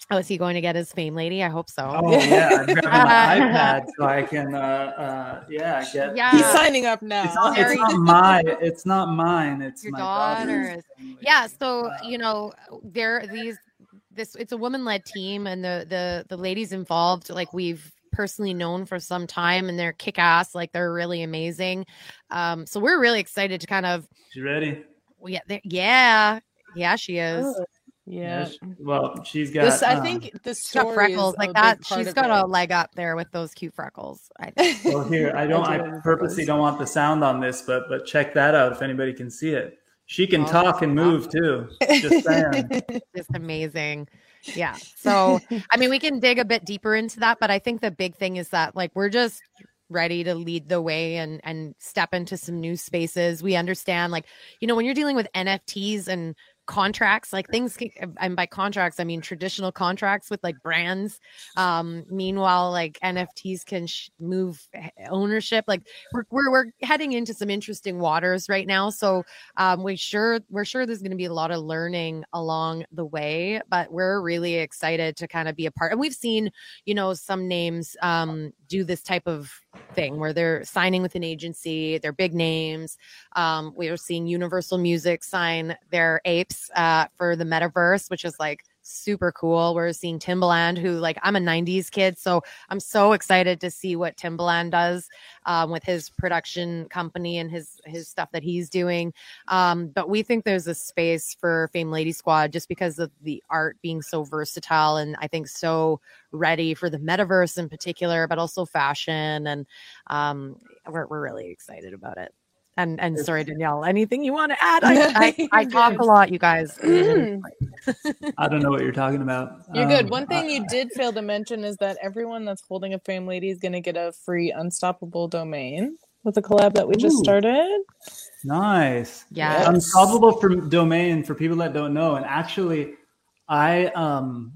Oh, is he going to get his fame lady? I hope so. Oh yeah, I'm grabbing my *laughs* iPad so I can, uh, uh, yeah, get. Yeah. He's signing up now. It's not, it's not my. It's not mine. It's Your my daughters. Yeah. So you know, there these this it's a woman led team, and the the the ladies involved, like we've personally known for some time, and they're kick ass. Like they're really amazing. Um, so we're really excited to kind of. She ready? Well, yeah, they're- yeah, yeah, she is. Yeah. she- well, she's got. This, I um, think the She's got story freckles like that. She's She's of got it. a leg up there with those cute freckles. I *laughs* think. Well, here I don't. I do purposely don't want the sound on this, but but check that out if anybody can see it. She can Oh, talk and move too. *laughs* Just saying. *laughs* just amazing. Yeah. So, I mean, we can dig a bit deeper into that, but I think the big thing is that like we're just ready to lead the way and and step into some new spaces. We understand like, you know, when you're dealing with NFTs and contracts like things and by contracts i mean traditional contracts with like brands. Um meanwhile like nfts can sh- move ownership like we're, we're we're heading into some interesting waters right now. So um we sure we're sure there's going to be a lot of learning along the way but we're really excited to kind of be a part and we've seen you know some names um do this type of thing where they're signing with an agency they're big names. Um we are seeing universal music sign their apes uh for the metaverse which is like super cool we're seeing timbaland who like i'm a 90s kid so i'm so excited to see what timbaland does um, with his production company and his his stuff that he's doing um, but we think there's a space for Fame Lady Squad just because of the art being so versatile and I think so ready for the metaverse in particular, but also fashion. And um, we're, we're really excited about it. And and sorry, Danielle, anything you want to add? *laughs* I, I, I talk a lot, you guys. *laughs* I don't know what you're talking about. You're good. Um, One thing I- you did fail to mention is that everyone that's holding a Fame Lady is going to get a free Unstoppable domain with a collab that we just started. Nice. Yeah. Unstoppable for domain for people that don't know. And actually, I um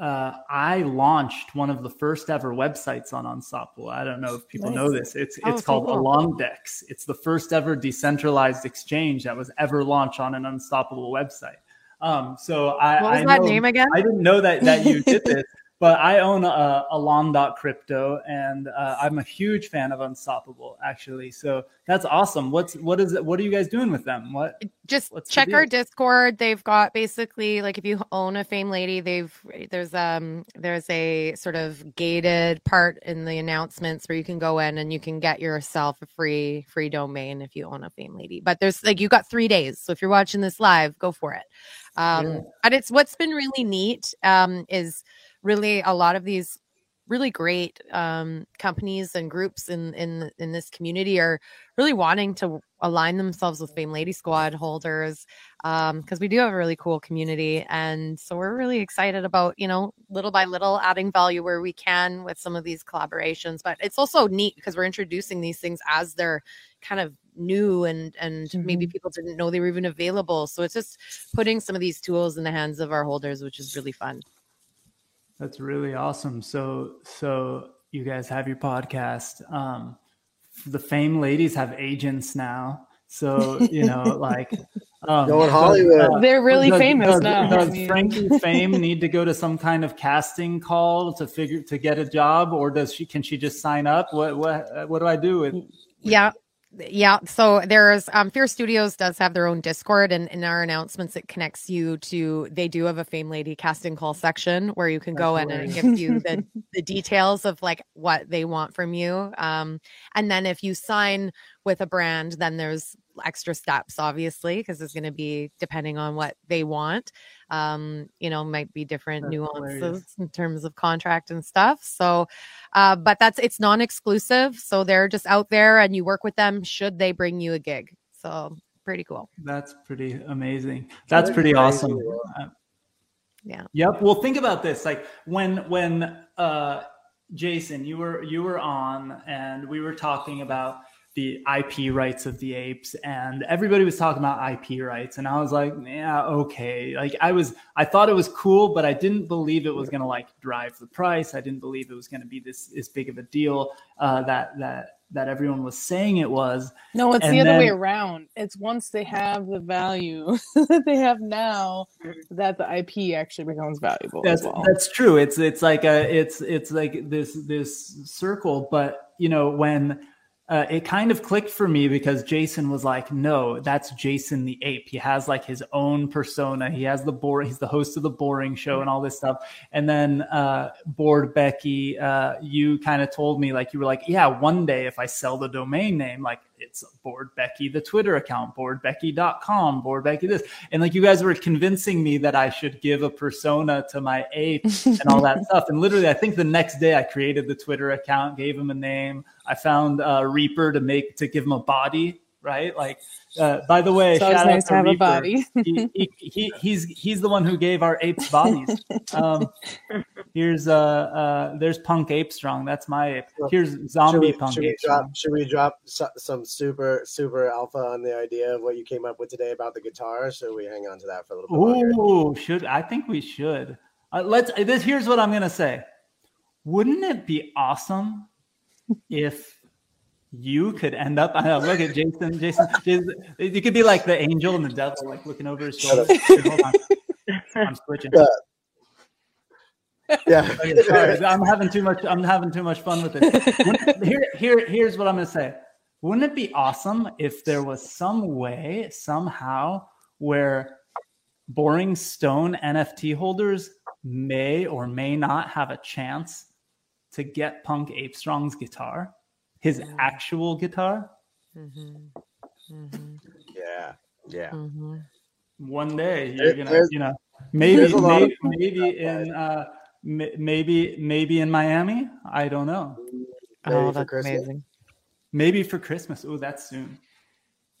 uh, I launched one of the first ever websites on Unstoppable. I don't know if people know this. It's Oh, it's so called cool. Alongdex. It's the first ever decentralized exchange that was ever launched on an Unstoppable website. Um, so I What was I that know- name again? I didn't know that that you did *laughs* this, but I own a, a long.crypto and uh, I'm a huge fan of Unstoppable actually. So that's awesome. What's what is it? What are you guys doing with them? What just check our discord they've got basically like if you own a fame lady they've there's um there's a sort of gated part in the announcements where you can go in and you can get yourself a free free domain if you own a fame lady but there's like you got three days so if you're watching this live go for it um Yeah. but it's what's been really neat um is really a lot of these really great um, companies and groups in in in this community are really wanting to align themselves with Fame Lady Squad holders because we do have a really cool community, and so we're really excited about you know little by little adding value where we can with some of these collaborations. But it's also neat because we're introducing these things as they're kind of new and and maybe people didn't know they were even available. So it's just putting some of these tools in the hands of our holders, which is really fun. That's really awesome. So so you guys have your podcast. Um, the fame ladies have agents now. So you know, *laughs* like um, Going does, Hollywood. They're really does- famous does- now. Does I mean- Frankie *laughs* Fame need to go to some kind of casting call to figure to get a job, or does she can she just sign up? What what what do I do with? Yeah. Yeah. So there's um Fear Studios does have their own Discord and in our announcements it connects you to they do have a Fame Lady casting call section where you can go in and give you the *laughs* the details of like what they want from you. Um and then if you sign with a brand, then there's extra steps, obviously, because it's going to be depending on what they want. Um, you know, might be different That's nuances hilarious. in terms of contract and stuff. So, uh, but that's it's non-exclusive, so they're just out there, and you work with them should they bring you a gig. So pretty cool. That's pretty amazing. That's That's pretty crazy, awesome. yeah. Uh, Yeah. Yep. Well, think about this. Like when when uh, Jason, you were you were on, and we were talking about the IP rights of the apes, and everybody was talking about IP rights, and I was like, yeah, okay. Like I was, I thought it was cool, but I didn't believe it was going to like drive the price. I didn't believe it was going to be this as big of a deal uh, that that that everyone was saying it was. No, it's And the other way around. It's once they have the value *laughs* that they have now that the IP actually becomes valuable That's as well. that's true. It's it's like a it's it's like this this circle, but you know when uh, it kind of clicked for me because Jason was like, no, that's Jason the ape. He has like his own persona. He has the bore. He's the host of the boring show and all this stuff. And then uh, bored Becky, uh, you kind of told me like you were like, yeah, one day if I sell the domain name, like it's bored Becky the Twitter account, boredbecky.com, bored Becky this, and like you guys were convincing me that I should give a persona to my ape and all that *laughs* stuff. And literally, I think the next day I created the Twitter account, gave him a name. I found uh, Reaper to make to give him a body. Right, like. Uh, by the way, It's shout nice out to have a Reaper. body. he, he, he, he's he's the one who gave our apes bodies. *laughs* Um, here's uh, uh, there's Punk Ape Strong. That's my ape. Here's Zombie should we, Punk should we Ape drop Strong. should we drop some super super alpha on the idea of what you came up with today about the guitar? or Should we hang on to that for a little bit longer? Ooh, should I think we should. Uh, let's. This here's what I'm gonna say. Wouldn't it be awesome if you could end up? I know. Look at Jason. Jason. Jason you could be like the angel and the devil, like looking over his shoulder. Hold on. I'm switching. Yeah. Okay, oh, sorry, I'm having too much. I'm having too much fun with it. Here, here, here's what I'm gonna say. Wouldn't it be awesome if there was some way, somehow, where Boring Stone NFT holders may or may not have a chance to get Punk Ape Strong's guitar, his actual guitar, Mm-hmm. Mm-hmm. Yeah, yeah. one day you're gonna there's- you know maybe there's a lot of- maybe, maybe in uh ma- maybe maybe in miami i don't know Oh, Maybe for that's Christmas. amazing. maybe for christmas oh that's soon *laughs*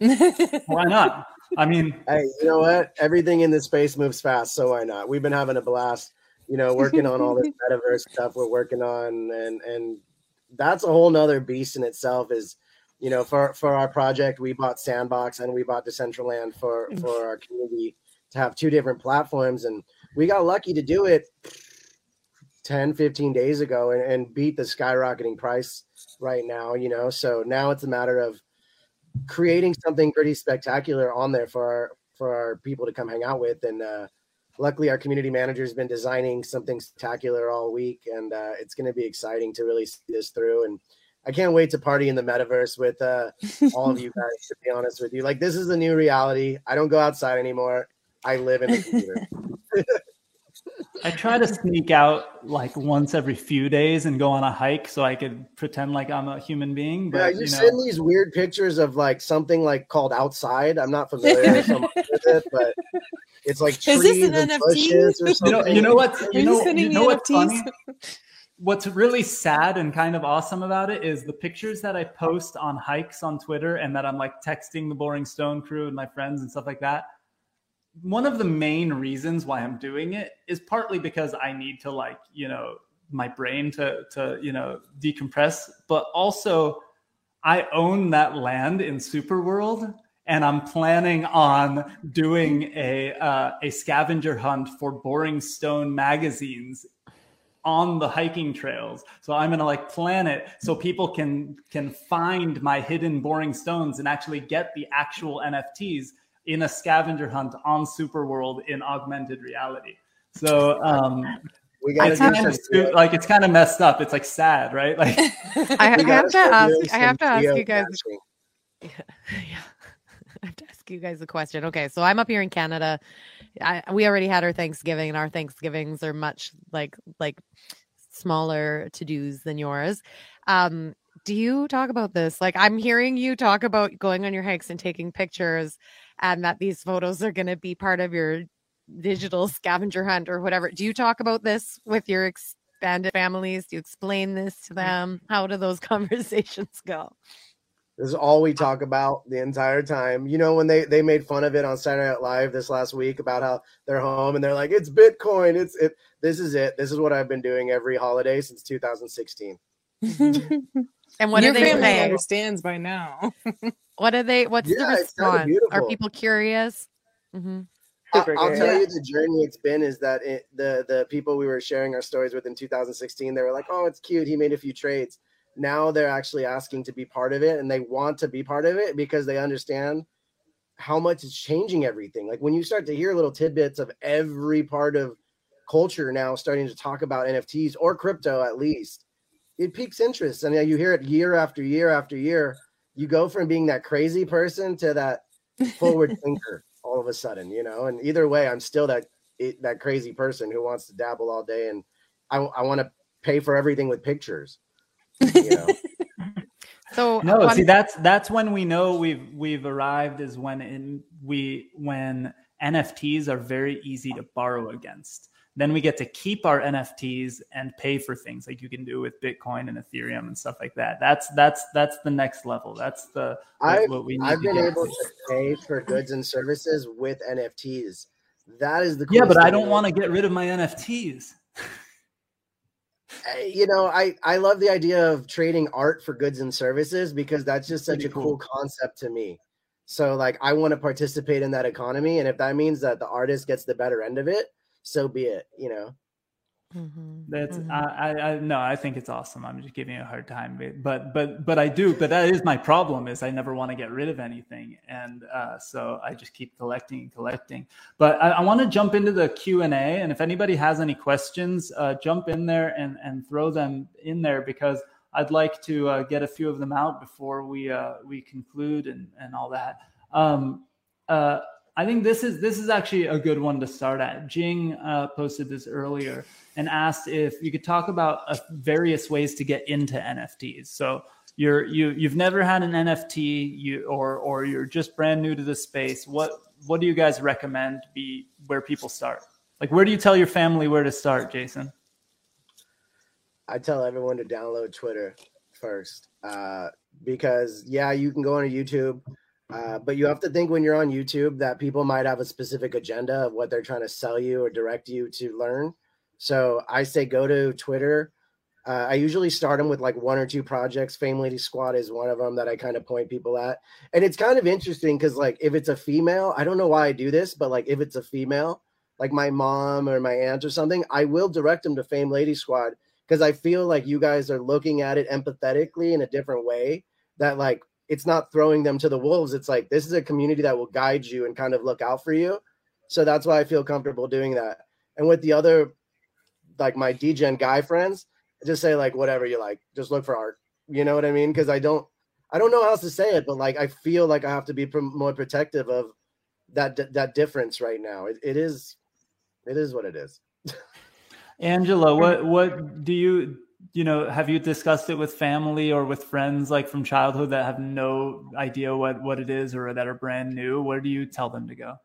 why not i mean Hey, you know what? Everything in this space moves fast, so why not? We've been having a blast, you know, working on all this *laughs* metaverse stuff we're working on, and and that's a whole nother beast in itself. Is you know, for for our project, we bought Sandbox and we bought Decentraland for for our community to have two different platforms, and we got lucky to do it 10 15 days ago and, and beat the skyrocketing price right now you know so now it's a matter of creating something pretty spectacular on there for our for our people to come hang out with and uh luckily our community manager has been designing something spectacular all week and uh it's going to be exciting to really see this through and i can't wait to party in the metaverse with uh all of you *laughs* guys to be honest with you. Like this is the new reality. I don't go outside anymore. I live in the computer *laughs* i try to sneak out like once every few days and go on a hike so i could pretend like i'm a human being yeah, but you, you send know these weird pictures of like something like called outside. I'm not familiar with *laughs* it, but it's like Is this an and NFT? bushes or you something. know, you know what you you know, you know what's funny what's really sad and kind of awesome about it is the pictures that I post on hikes on Twitter and that I'm like texting the Boring Stone crew and my friends and stuff like that. One of the main reasons why I'm doing it is partly because I need to like, you know, my brain to to, you know, decompress, but also I own that land in Superworld and I'm planning on doing a uh, a scavenger hunt for Boring Stone magazines on the hiking trails. So I'm gonna like plan it so people can can find my hidden boring stones and actually get the actual NFTs in a scavenger hunt on Superworld in augmented reality. So um we gotta it's kind of like it's kind of messed up. It's like sad, right? *laughs* Like I, I have to ask. I have to some ask you guys. *laughs* Yeah, *laughs* I have to ask you guys a question. Okay, so I'm up here in Canada. I, we already had our Thanksgiving, and our Thanksgivings are much like like smaller to dos than yours. Um, do you talk about this? Like, I'm hearing you talk about going on your hikes and taking pictures, and that these photos are going to be part of your digital scavenger hunt or whatever. Do you talk about this with your expanded families? Do you explain this to mm. them? How do those *laughs* conversations go? This is all we talk about the entire time. You know, when they they made fun of it on Saturday Night Live this last week about how they're home and they're like, "It's Bitcoin. It's it. This is it. This is what I've been doing every holiday since 2016." *laughs* And what Your do they family say? understands by now. *laughs* What are they? What's the Yeah, it's kinda response? Are people curious? hmm I'll, I'll tell you the journey it's been is that it, the the people we were sharing our stories with in 2016 they were like oh it's cute he made a few trades now they're actually asking to be part of it and they want to be part of it because they understand how much it's changing everything like when you start to hear little tidbits of every part of culture now starting to talk about nfts or crypto at least it piques interest and you hear it year after year after year you go from being that crazy person to that forward *laughs* thinker all of a sudden, you know. And either way, I'm still that it, that crazy person who wants to dabble all day, and I, I want to pay for everything with pictures. You know, *laughs* So No, see that's that's when we know we've we've arrived is when in we when NFTs are very easy to borrow against. Then we get to keep our NFTs and pay for things like you can do with Bitcoin and Ethereum and stuff like that. That's that's that's the next level. That's the what, I've what we need I've been get able to. to pay for goods and services with NFTs. That is the Yeah, but I don't want to get rid of my NFTs. Eh, you know, I I love the idea of trading art for goods and services because that's just such Pretty a cool. cool. concept to me. So like I want to participate in that economy and if that means that the artist gets the better end of it, so be it, you know. That's I, I I no, I think it's awesome. I'm just giving you a hard time, but but but I do. But that is my problem is I never want to get rid of anything, and uh, so I just keep collecting and collecting. But I, I want to jump into the Q and A, and if anybody has any questions, uh, jump in there and and throw them in there because I'd like to uh, get a few of them out before we uh, we conclude and and all that. Um, uh, I think this is this is actually a good one to start at. Jing uh, posted this earlier and asked if you could talk about uh, various ways to get into NFTs. So you're you you've never had an NFT, you or or you're just brand new to the space. What what do you guys recommend be where people start? Like where do you tell your family where to start, Jason? I tell everyone to download Twitter first uh, because yeah, you can go on YouTube, uh, but you have to think when you're on YouTube that people might have a specific agenda of what they're trying to sell you or direct you to learn. So I say go to Twitter. Uh, I usually start them with like one or two projects. Fame Lady Squad is one of them that I kind of point people at, and it's kind of interesting because like if it's a female, I don't know why I do this, but like if it's a female, like my mom or my aunt or something, I will direct them to Fame Lady Squad because I feel like you guys are looking at it empathetically in a different way. That like it's not throwing them to the wolves. It's like this is a community that will guide you and kind of look out for you. So that's why I feel comfortable doing that. And with the other, like my DGen guy friends, I just say like whatever you like. Just look for art. You know what I mean? Because I don't, I don't know how else to say it, but like I feel like I have to be more protective of that that difference right now. It, it is, it is what it is. *laughs* Angela, what what do you you know have you discussed it with family or with friends like from childhood that have no idea what what it is or that are brand new? Where do you tell them to go?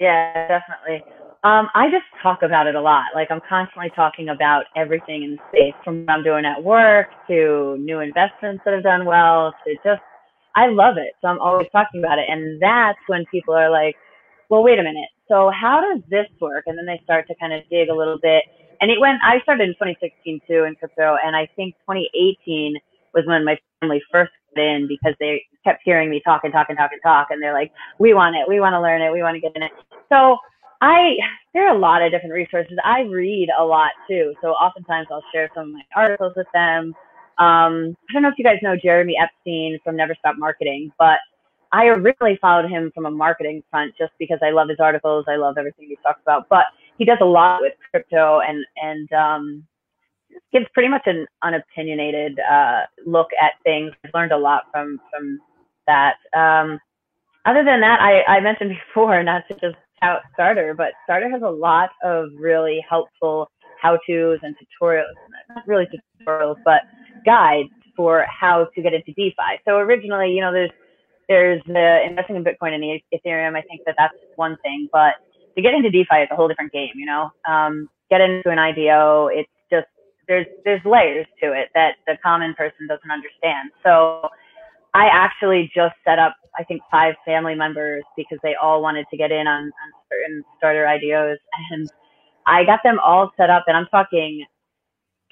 Yeah, definitely. Um, I just talk about it a lot. Like I'm constantly talking about everything in the space, from what I'm doing at work to new investments that have done well to just I love it. So I'm always talking about it. And that's when people are like, Well, wait a minute. So how does this work? And then they start to kind of dig a little bit. And it went I started in twenty sixteen too in crypto and I think twenty eighteen was when my family first got in because they kept hearing me talk and talk and talk and talk and they're like, We want it, we want to learn it, we want to get in it. So I there are a lot of different resources. I read a lot too, so oftentimes I'll share some of my articles with them. Um, I don't know if you guys know Jeremy Epstein from Never Stop Marketing, but I originally followed him from a marketing front just because I love his articles. I love everything he talks about, but he does a lot with crypto and and um, gives pretty much an unopinionated uh, look at things. I've learned a lot from from that. Um, other than that, I, I mentioned *laughs* before, not to just tout Starter, but Starter has a lot of really helpful how-tos and tutorials. Not really tutorials, but guides for how to get into DeFi. So originally, you know, there's there's the investing in Bitcoin and the Ethereum. I think that that's one thing, but to get into DeFi is a whole different game. You know, um, get into an IDO, it's just there's there's layers to it that the common person doesn't understand. So I actually just set up, I think, five family members because they all wanted to get in on, on certain starter IDOs, and I got them all set up. And I'm talking,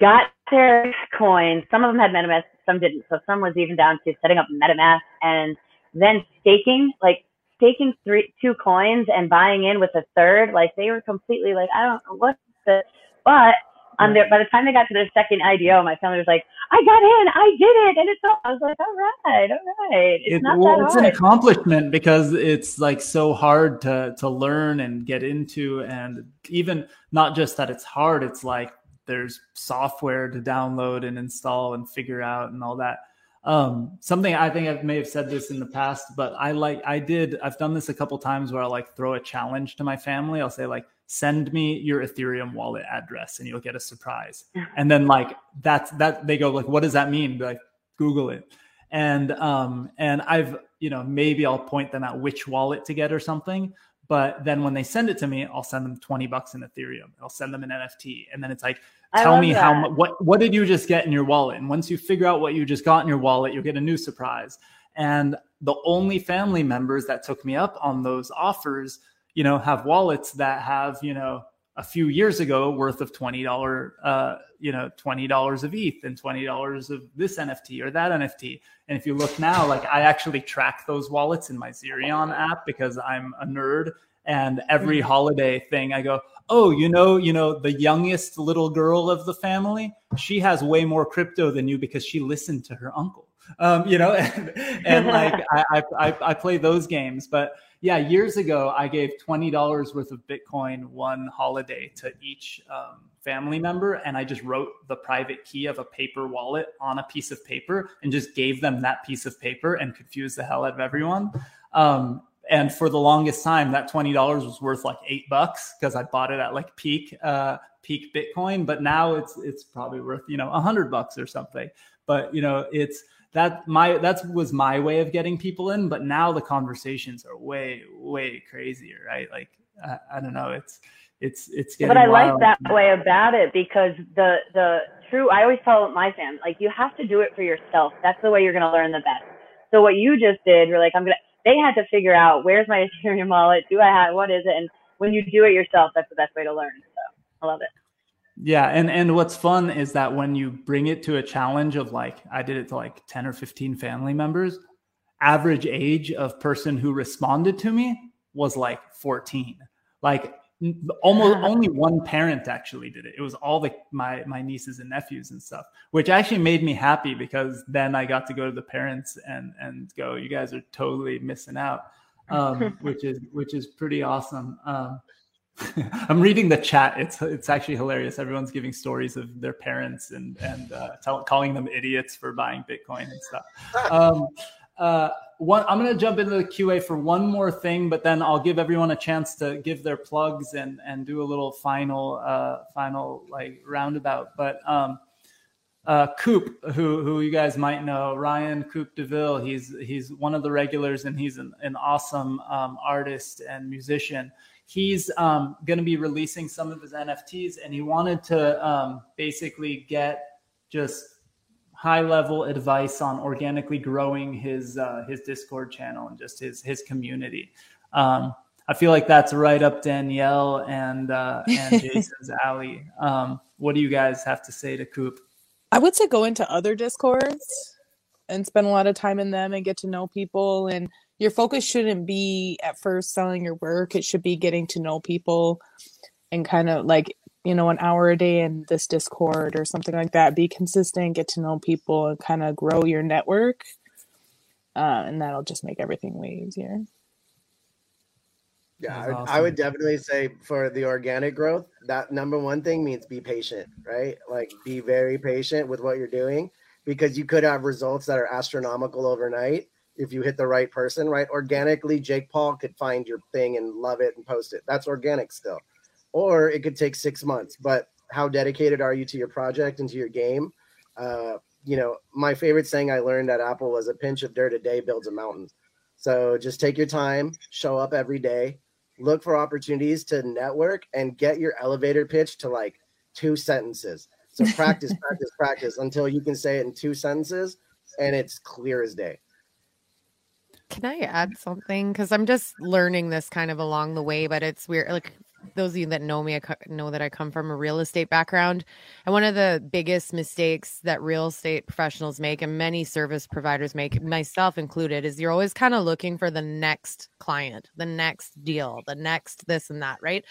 got their coins. Some of them had MetaMask, some didn't. So some was even down to setting up MetaMask and then staking, like staking three two coins and buying in with a third. Like they were completely like, I don't know what the, but on their by the time they got to their second IDO, my family was like, I got in, I did it, and it's all. I was like, all right, all right, it's It- not well, that it's hard. an accomplishment because it's like so hard to to learn and get into and even not just that it's hard it's like there's software to download and install and figure out and all that um something i think i may have said this in the past but i like i did i've done this a couple times where i like throw a challenge to my family. I'll say like send me your ethereum wallet address and you'll get a surprise. And then like that's that they go like what does that mean? Be like google it. And um and i've you know maybe i'll point them at which wallet to get or something but then when they send it to me i'll send them 20 bucks in ethereum. I'll send them an nft and then it's like tell me how that. mu- what what did you just get in your wallet? And once you figure out what you just got in your wallet you'll get a new surprise. And the only family members that took me up on those offers you know have wallets that have you know a few years ago worth of $20 uh you know $20 of eth and $20 of this nft or that nft and if you look now like i actually track those wallets in my Zerion app because i'm a nerd and every holiday thing i go oh you know you know the youngest little girl of the family she has way more crypto than you because she listened to her uncle. Um, you know and, *laughs* and like *laughs* I, I I I play those games but yeah years ago i gave $20 worth of bitcoin one holiday to each um, family member and i just wrote the private key of a paper wallet on a piece of paper and just gave them that piece of paper and confused the hell out of everyone. Um, and for the longest time that $20 was worth like eight bucks because i bought it at like peak uh, peak bitcoin but now it's it's probably worth you know a hundred bucks or something but you know it's that my that was my way of getting people in but now the conversations are way way crazier right like i, I don't know it's it's it's getting but I like that way about it because the the true I always tell my fam like you have to do it for yourself. That's the way you're gonna learn the best. So what you just did, you're like I'm gonna. They had to figure out where's my Ethereum wallet. Do I have what is it? And when you do it yourself, that's the best way to learn. So I love it. Yeah, and and what's fun is that when you bring it to a challenge of like I did it to like 10 or 15 family members, average age of person who responded to me was like 14. Like almost *laughs* only one parent actually did it. It was all the my my nieces and nephews and stuff, which actually made me happy because then I got to go to the parents and and go, you guys are totally missing out. Um, *laughs* which is which is pretty awesome. Um, *laughs* I'm reading the chat. It's it's actually hilarious. Everyone's giving stories of their parents and and uh, tell, calling them idiots for buying Bitcoin and stuff. Um, uh, one, I'm going to jump into the QA for one more thing, but then I'll give everyone a chance to give their plugs and and do a little final uh, final like roundabout. But um, uh, Coop, who who you guys might know, Ryan Coop Deville. He's he's one of the regulars, and he's an, an awesome um, artist and musician. He's um, going to be releasing some of his NFTs, and he wanted to um, basically get just high level advice on organically growing his uh, his Discord channel and just his his community. Um, I feel like that's right up Danielle and uh, and *laughs* Jason's alley. Um, what do you guys have to say to Coop? I would say go into other discords and spend a lot of time in them and get to know people. And your focus shouldn't be at first selling your work. It should be getting to know people and kind of like, you know, an hour a day in this discord or something like that. Be consistent, get to know people and kind of grow your network. Uh, and that'll just make everything way easier. Yeah, I That's would, I would definitely say for the organic growth, that number one thing means be patient, right? Like be very patient with what you're doing because you could have results that are astronomical overnight if you hit the right person, right? Organically, Jake Paul could find your thing and love it and post it. That's organic still. Or it could take six months, but how dedicated are you to your project and to your game? Uh, you know, my favorite saying I learned at Apple was a pinch of dirt a day builds a mountain. So just take your time, show up every day, look for opportunities to network and get your elevator pitch to like two sentences. So *laughs* practice, practice, practice until you can say it in two sentences and it's clear as day. Can I add something? Because I'm just learning this kind of along the way, but it's weird. Like those of you that know me, I know that I come from a real estate background. And one of the biggest mistakes that real estate professionals make, and many service providers make, myself included, is you're always kind of looking for the next client, the next deal, the next this and that, right?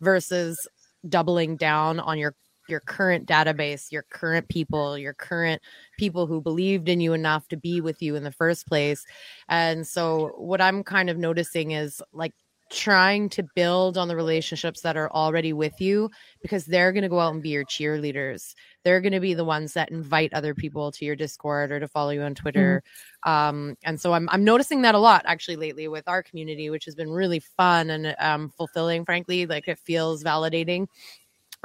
Versus doubling down on your your current database, your current people, your current people who believed in you enough to be with you in the first place. And so what I'm kind of noticing is like trying to build on the relationships that are already with you because they're going to go out and be your cheerleaders. They're going to be the ones that invite other people to your Discord or to follow you on Twitter. Mm-hmm. Um, and so I'm, I'm noticing that a lot actually lately with our community, which has been really fun and um, fulfilling, frankly. Like it feels validating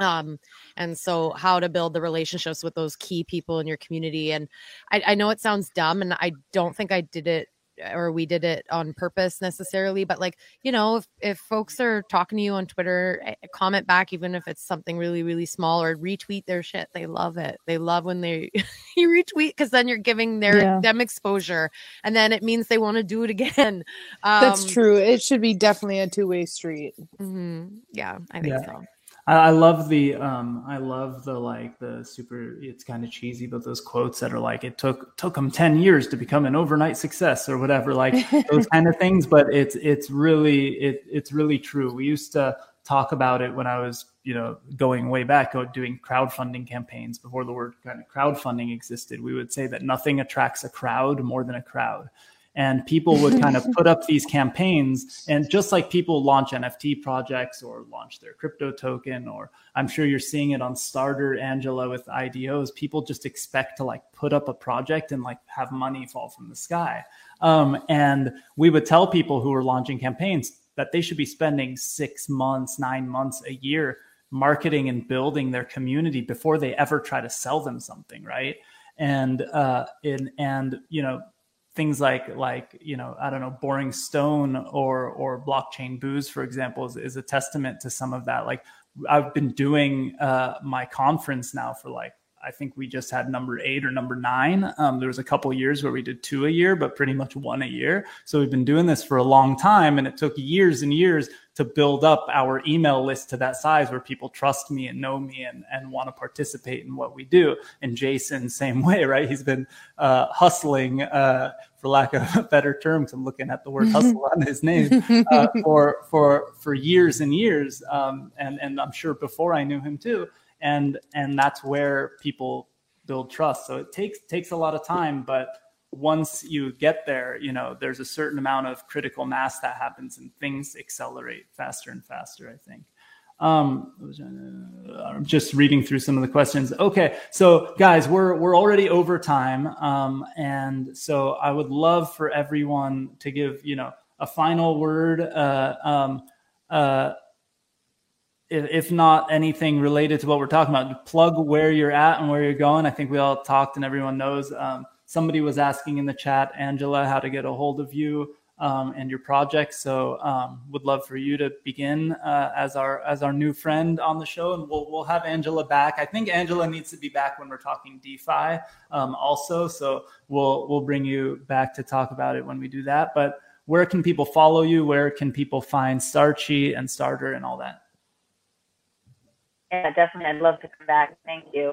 um and so how to build the relationships with those key people in your community and I, I know it sounds dumb and i don't think i did it or we did it on purpose necessarily but like you know if, if folks are talking to you on twitter comment back even if it's something really really small or retweet their shit they love it they love when they *laughs* you retweet because then you're giving their Yeah. them exposure and then it means they want to do it again *laughs* That's Um, true. It should be definitely a two way street. mhm. yeah i think Yeah. so I, I love the um I love the like the super it's kind of cheesy but those quotes that are like it took took them 10 years to become an overnight success or whatever like those kind of *laughs* things but it's it's really it it's really true. We used to talk about it when I was you know going way back doing crowdfunding campaigns before the word kind of crowdfunding existed. We would say that nothing attracts a crowd more than a crowd and people would kind of *laughs* put up these campaigns and just like people launch nft projects or launch their crypto token or i'm sure you're seeing it on starter angela with idos people just expect to like put up a project and like have money fall from the sky. Um, and we would tell people who were launching campaigns that they should be spending six months nine months a year marketing and building their community before they ever try to sell them something right? And uh in and you know things like like you know i don't know boring stone or or blockchain booze for example is, is a testament to some of that. Like i've been doing uh my conference now for like i think we just had number eight or number nine um, there was a couple years where we did two a year but pretty much one a year so we've been doing this for a long time and it took years and years to build up our email list to that size where people trust me and know me and, and want to participate in what we do. And Jason, same way, right? He's been uh, hustling, uh, for lack of a better term, 'cause I'm looking at the word hustle on his name, uh, *laughs* for for for years and years. Um, and and I'm sure before I knew him too. And and that's where people build trust. So it takes takes a lot of time, but once you get there, you know, there's a certain amount of critical mass that happens and things accelerate faster and faster, I think. Um, I'm just reading through some of the questions. Okay, so guys, we're we're already over time, um, and so I would love for everyone to give you know a final word. Uh, um, uh, if, not anything related to what we're talking about, plug where you're at and where you're going. I think we all talked and everyone knows. Um, somebody was asking in the chat, Angela, how to get a hold of you um, and your project. So um, would love for you to begin uh, as our as our new friend on the show, and we'll we'll have Angela back. I think Angela needs to be back when we're talking DeFi um, also. So we'll we'll bring you back to talk about it when we do that. But where can people follow you? Where can people find Starchi and Starter and all that? Yeah, definitely. I'd love to come back. Thank you.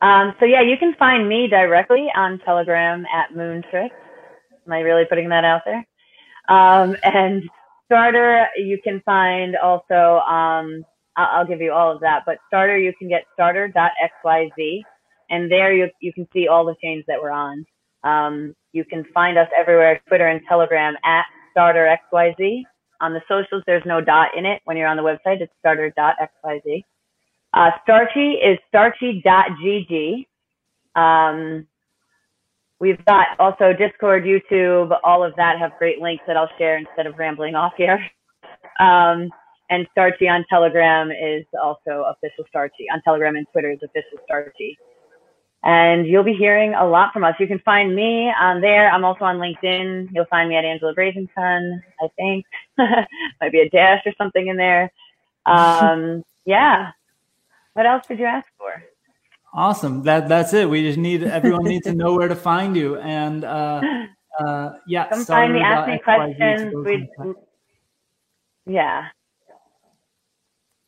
Um, so yeah, you can find me directly on Telegram at Moontrix. Am I really putting that out there? Um, and Starter, you can find also. Um, I'll, I'll give you all of that, but Starter, you can get starter.xyz, and there you you can see all the chains that we're on. Um, you can find us everywhere: Twitter and Telegram at starterxyz. On the socials, there's no dot in it. When you're on the website, it's starter.xyz. Uh, Starchi is starchi.gg. Um, we've got also Discord, YouTube, all of that have great links that I'll share instead of rambling off here. Um, and Starchi on Telegram is also official Starchi. On Telegram and Twitter is official Starchi. and you'll be hearing a lot from us. You can find me on there. I'm also on LinkedIn. You'll find me at Angela Brazington, I think. *laughs* Might be a dash or something in there. Um, yeah. What else did you ask for? Awesome. That that's it. We just need everyone needs to know where to find you. And uh, *laughs* uh, yeah, Come find me, ask me questions. We, yeah.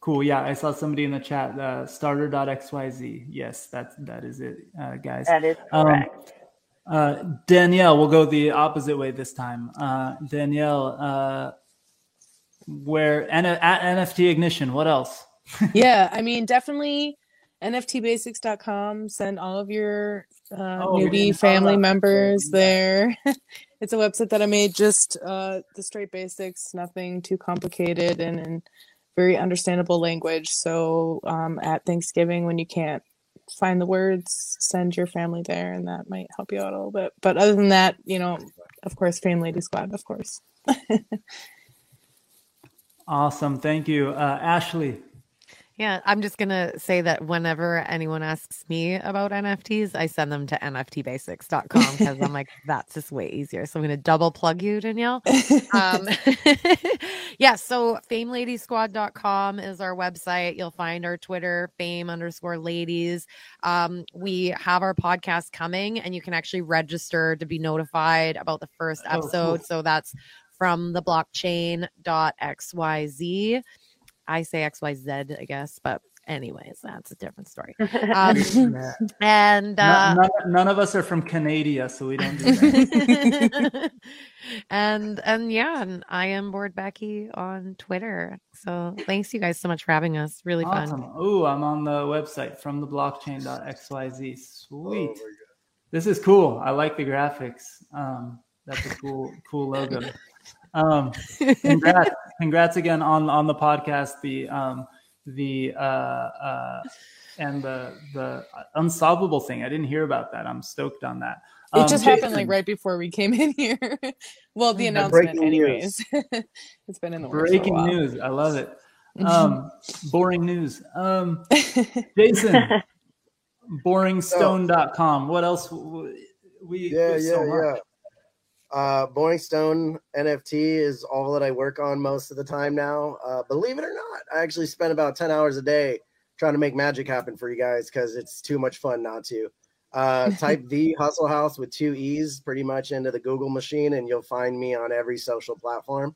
Cool. Yeah, I saw somebody in the chat. Uh, starter.xyz. Yes, that that is it, uh, guys. That is Um, correct. uh, Danielle, we'll go the opposite way this time. Uh, Danielle, uh, where N- at NFT Ignition. What else? Yeah, I mean, definitely NFTbasics.com. Send all of your uh, Oh, newbie family members there. *laughs* it's a website that I made just uh, the straight basics, nothing too complicated, and in very understandable language. So um, at Thanksgiving, when you can't find the words, send your family there, and that might help you out a little bit. But other than that, you know, of course, Fame Lady Squad, of course. *laughs* Awesome. Thank you, uh, Ashley. Yeah, I'm just gonna say that whenever anyone asks me about NFTs, I send them to nftbasics.com because *laughs* I'm like, that's just way easier. So I'm gonna double plug you, Danielle. Um, *laughs* *laughs* yeah, so fameladysquad.com is our website. You'll find our Twitter, fame underscore ladies. Um, we have our podcast coming, and you can actually register to be notified about the first Oh, cool. episode. So that's from the blockchain.xyz. I say XYZ, I guess, but anyways, that's a different story. *laughs* Um, *laughs* and None- uh, none, none of us are from Canada, so we don't do that. *laughs* and and yeah, and I am Bored Becky on Twitter. So thanks you guys so much for having us. Really awesome. fun. Ooh, I'm on the website from the blockchain.xyz. Sweet. This is cool. I like the graphics. Um, that's a cool, cool logo. Um, congrats, *laughs* congrats again on on the podcast. The um, the uh, uh, and the the unsolvable thing. I didn't hear about that. I'm stoked on that. It Um, just happened like right before we came in here. *laughs* well, the announcement, breaking anyways. *laughs* it's been in the works for a Breaking while. news. I love it. Um, boring news. Um, Jason, boringstone.com. What else? We yeah, yeah, so much. yeah. Uh, Boring Stone NFT is all that I work on most of the time now. Uh, believe it or not, I actually spend about 10 hours a day trying to make magic happen for you guys because it's too much fun not to. Uh, *laughs* type the Hustle House with two E's pretty much into the Google machine, and you'll find me on every social platform.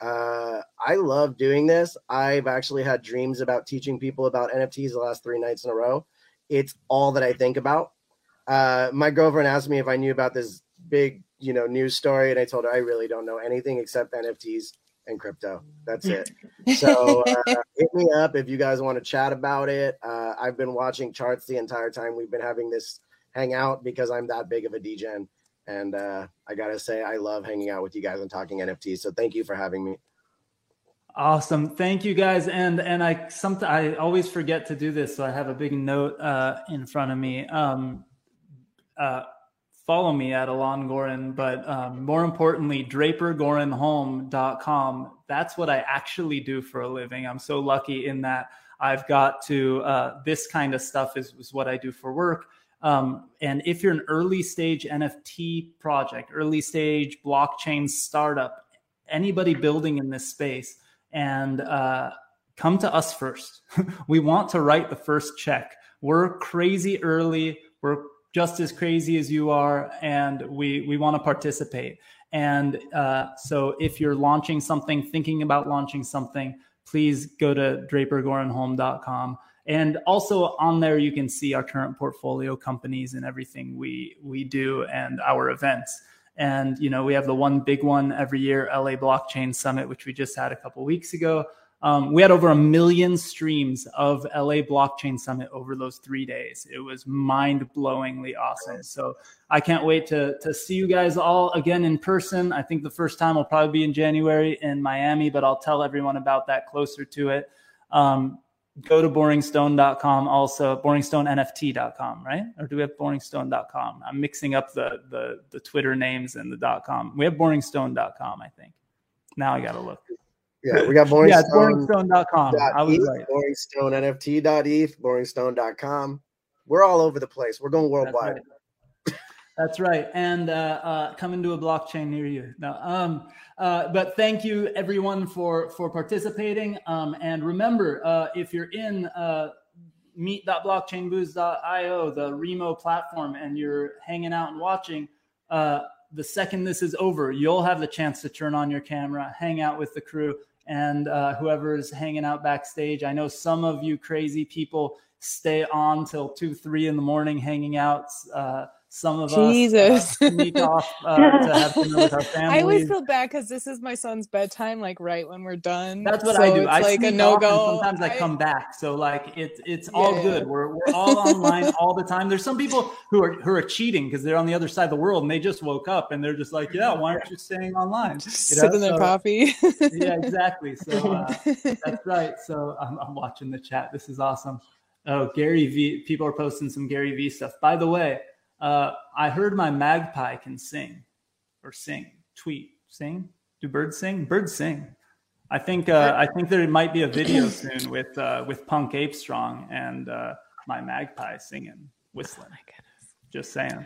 Uh, I love doing this. I've actually had dreams about teaching people about NFTs the last three nights in a row. It's all that I think about. Uh, my girlfriend asked me if I knew about this big, you know, news story, and I told her I really don't know anything except NFTs and crypto. That's it. So uh, *laughs* hit me up if you guys want to chat about it. Uh, I've been watching charts the entire time we've been having this hangout because I'm that big of a degen. And uh, I gotta say, I love hanging out with you guys and talking NFTs. So thank you for having me. Awesome. Thank you guys. And and I some I always forget to do this, so I have a big note uh, in front of me. Um, uh, follow me at Alon Goren, but um, more importantly, drapergorenholm.com. That's what I actually do for a living. I'm so lucky in that I've got to uh, this kind of stuff is, is what I do for work. Um, and if you're an early stage NFT project, early stage blockchain startup, anybody building in this space, and uh, come to us first. *laughs* we want to write the first check. We're crazy early. We're just as crazy as you are, and we we want to participate. And uh, so, if you're launching something, thinking about launching something, please go to drapergorenholm.com. And also on there, you can see our current portfolio companies and everything we we do and our events. And you know, we have the one big one every year, LA Blockchain Summit, which we just had a couple weeks ago. Um, we had over a million streams of LA Blockchain Summit over those three days. It was mind-blowingly awesome. So I can't wait to to see you guys all again in person. I think the first time will probably be in January in Miami, but I'll tell everyone about that closer to it. Um, go to boringstone.com also boringstonenft.com right or do we have boringstone.com i'm mixing up the the the twitter names and the dot com we have boringstone.com i think now i gotta look Yeah, we got Boring yeah, Stone. boringstone.com i was ETH, right BoringStoneNFT.eth, boringstone.com. we're all over the place. We're going worldwide. That's right. That's right. And uh, uh, coming to a blockchain near you. No, um, uh, but thank you everyone for for participating. Um, and remember, uh, if you're in uh, meet.blockchainbooze.io, the Remo platform, and you're hanging out and watching, uh, the second this is over, you'll have the chance to turn on your camera, hang out with the crew, and uh, whoever is hanging out backstage. I know some of you crazy people stay on till two, three in the morning hanging out. Uh, some of Jesus. us uh, sneak off *laughs* uh, to have dinner with our families. I always feel bad because this is my son's bedtime, like right when we're done. That's what so I do. I like a no go. Sometimes I, come back, so like it's it's all Yeah. good. We're we're all online all the time. There's some people who are who are cheating because they're on the other side of the world and they just woke up and they're just like, yeah, why aren't you staying online? *laughs* You know, sipping their coffee. yeah, exactly. So uh, *laughs* that's right. So I'm, I'm watching the chat. This is awesome. Oh, Gary V. People are posting some Gary V stuff. By the way, uh, I heard my magpie can sing or sing, tweet, sing. Do birds sing? Birds sing. I think uh, I think there might be a video *clears throat* soon with uh, with Punk Ape Strong and uh, my magpie singing, whistling. my goodness Just saying. Uh,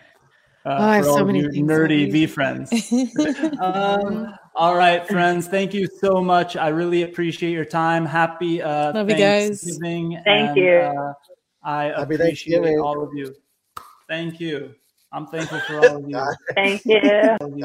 Oh, I have for so many things nerdy do. V friends. *laughs* um, all right, friends. Thank you so much. I really appreciate your time. Happy uh, Love you guys. Thanksgiving. Thank and, you. Uh, I Happy appreciate Thanksgiving. all of you. Thank you. I'm thankful for all of you. Thank you. All of you.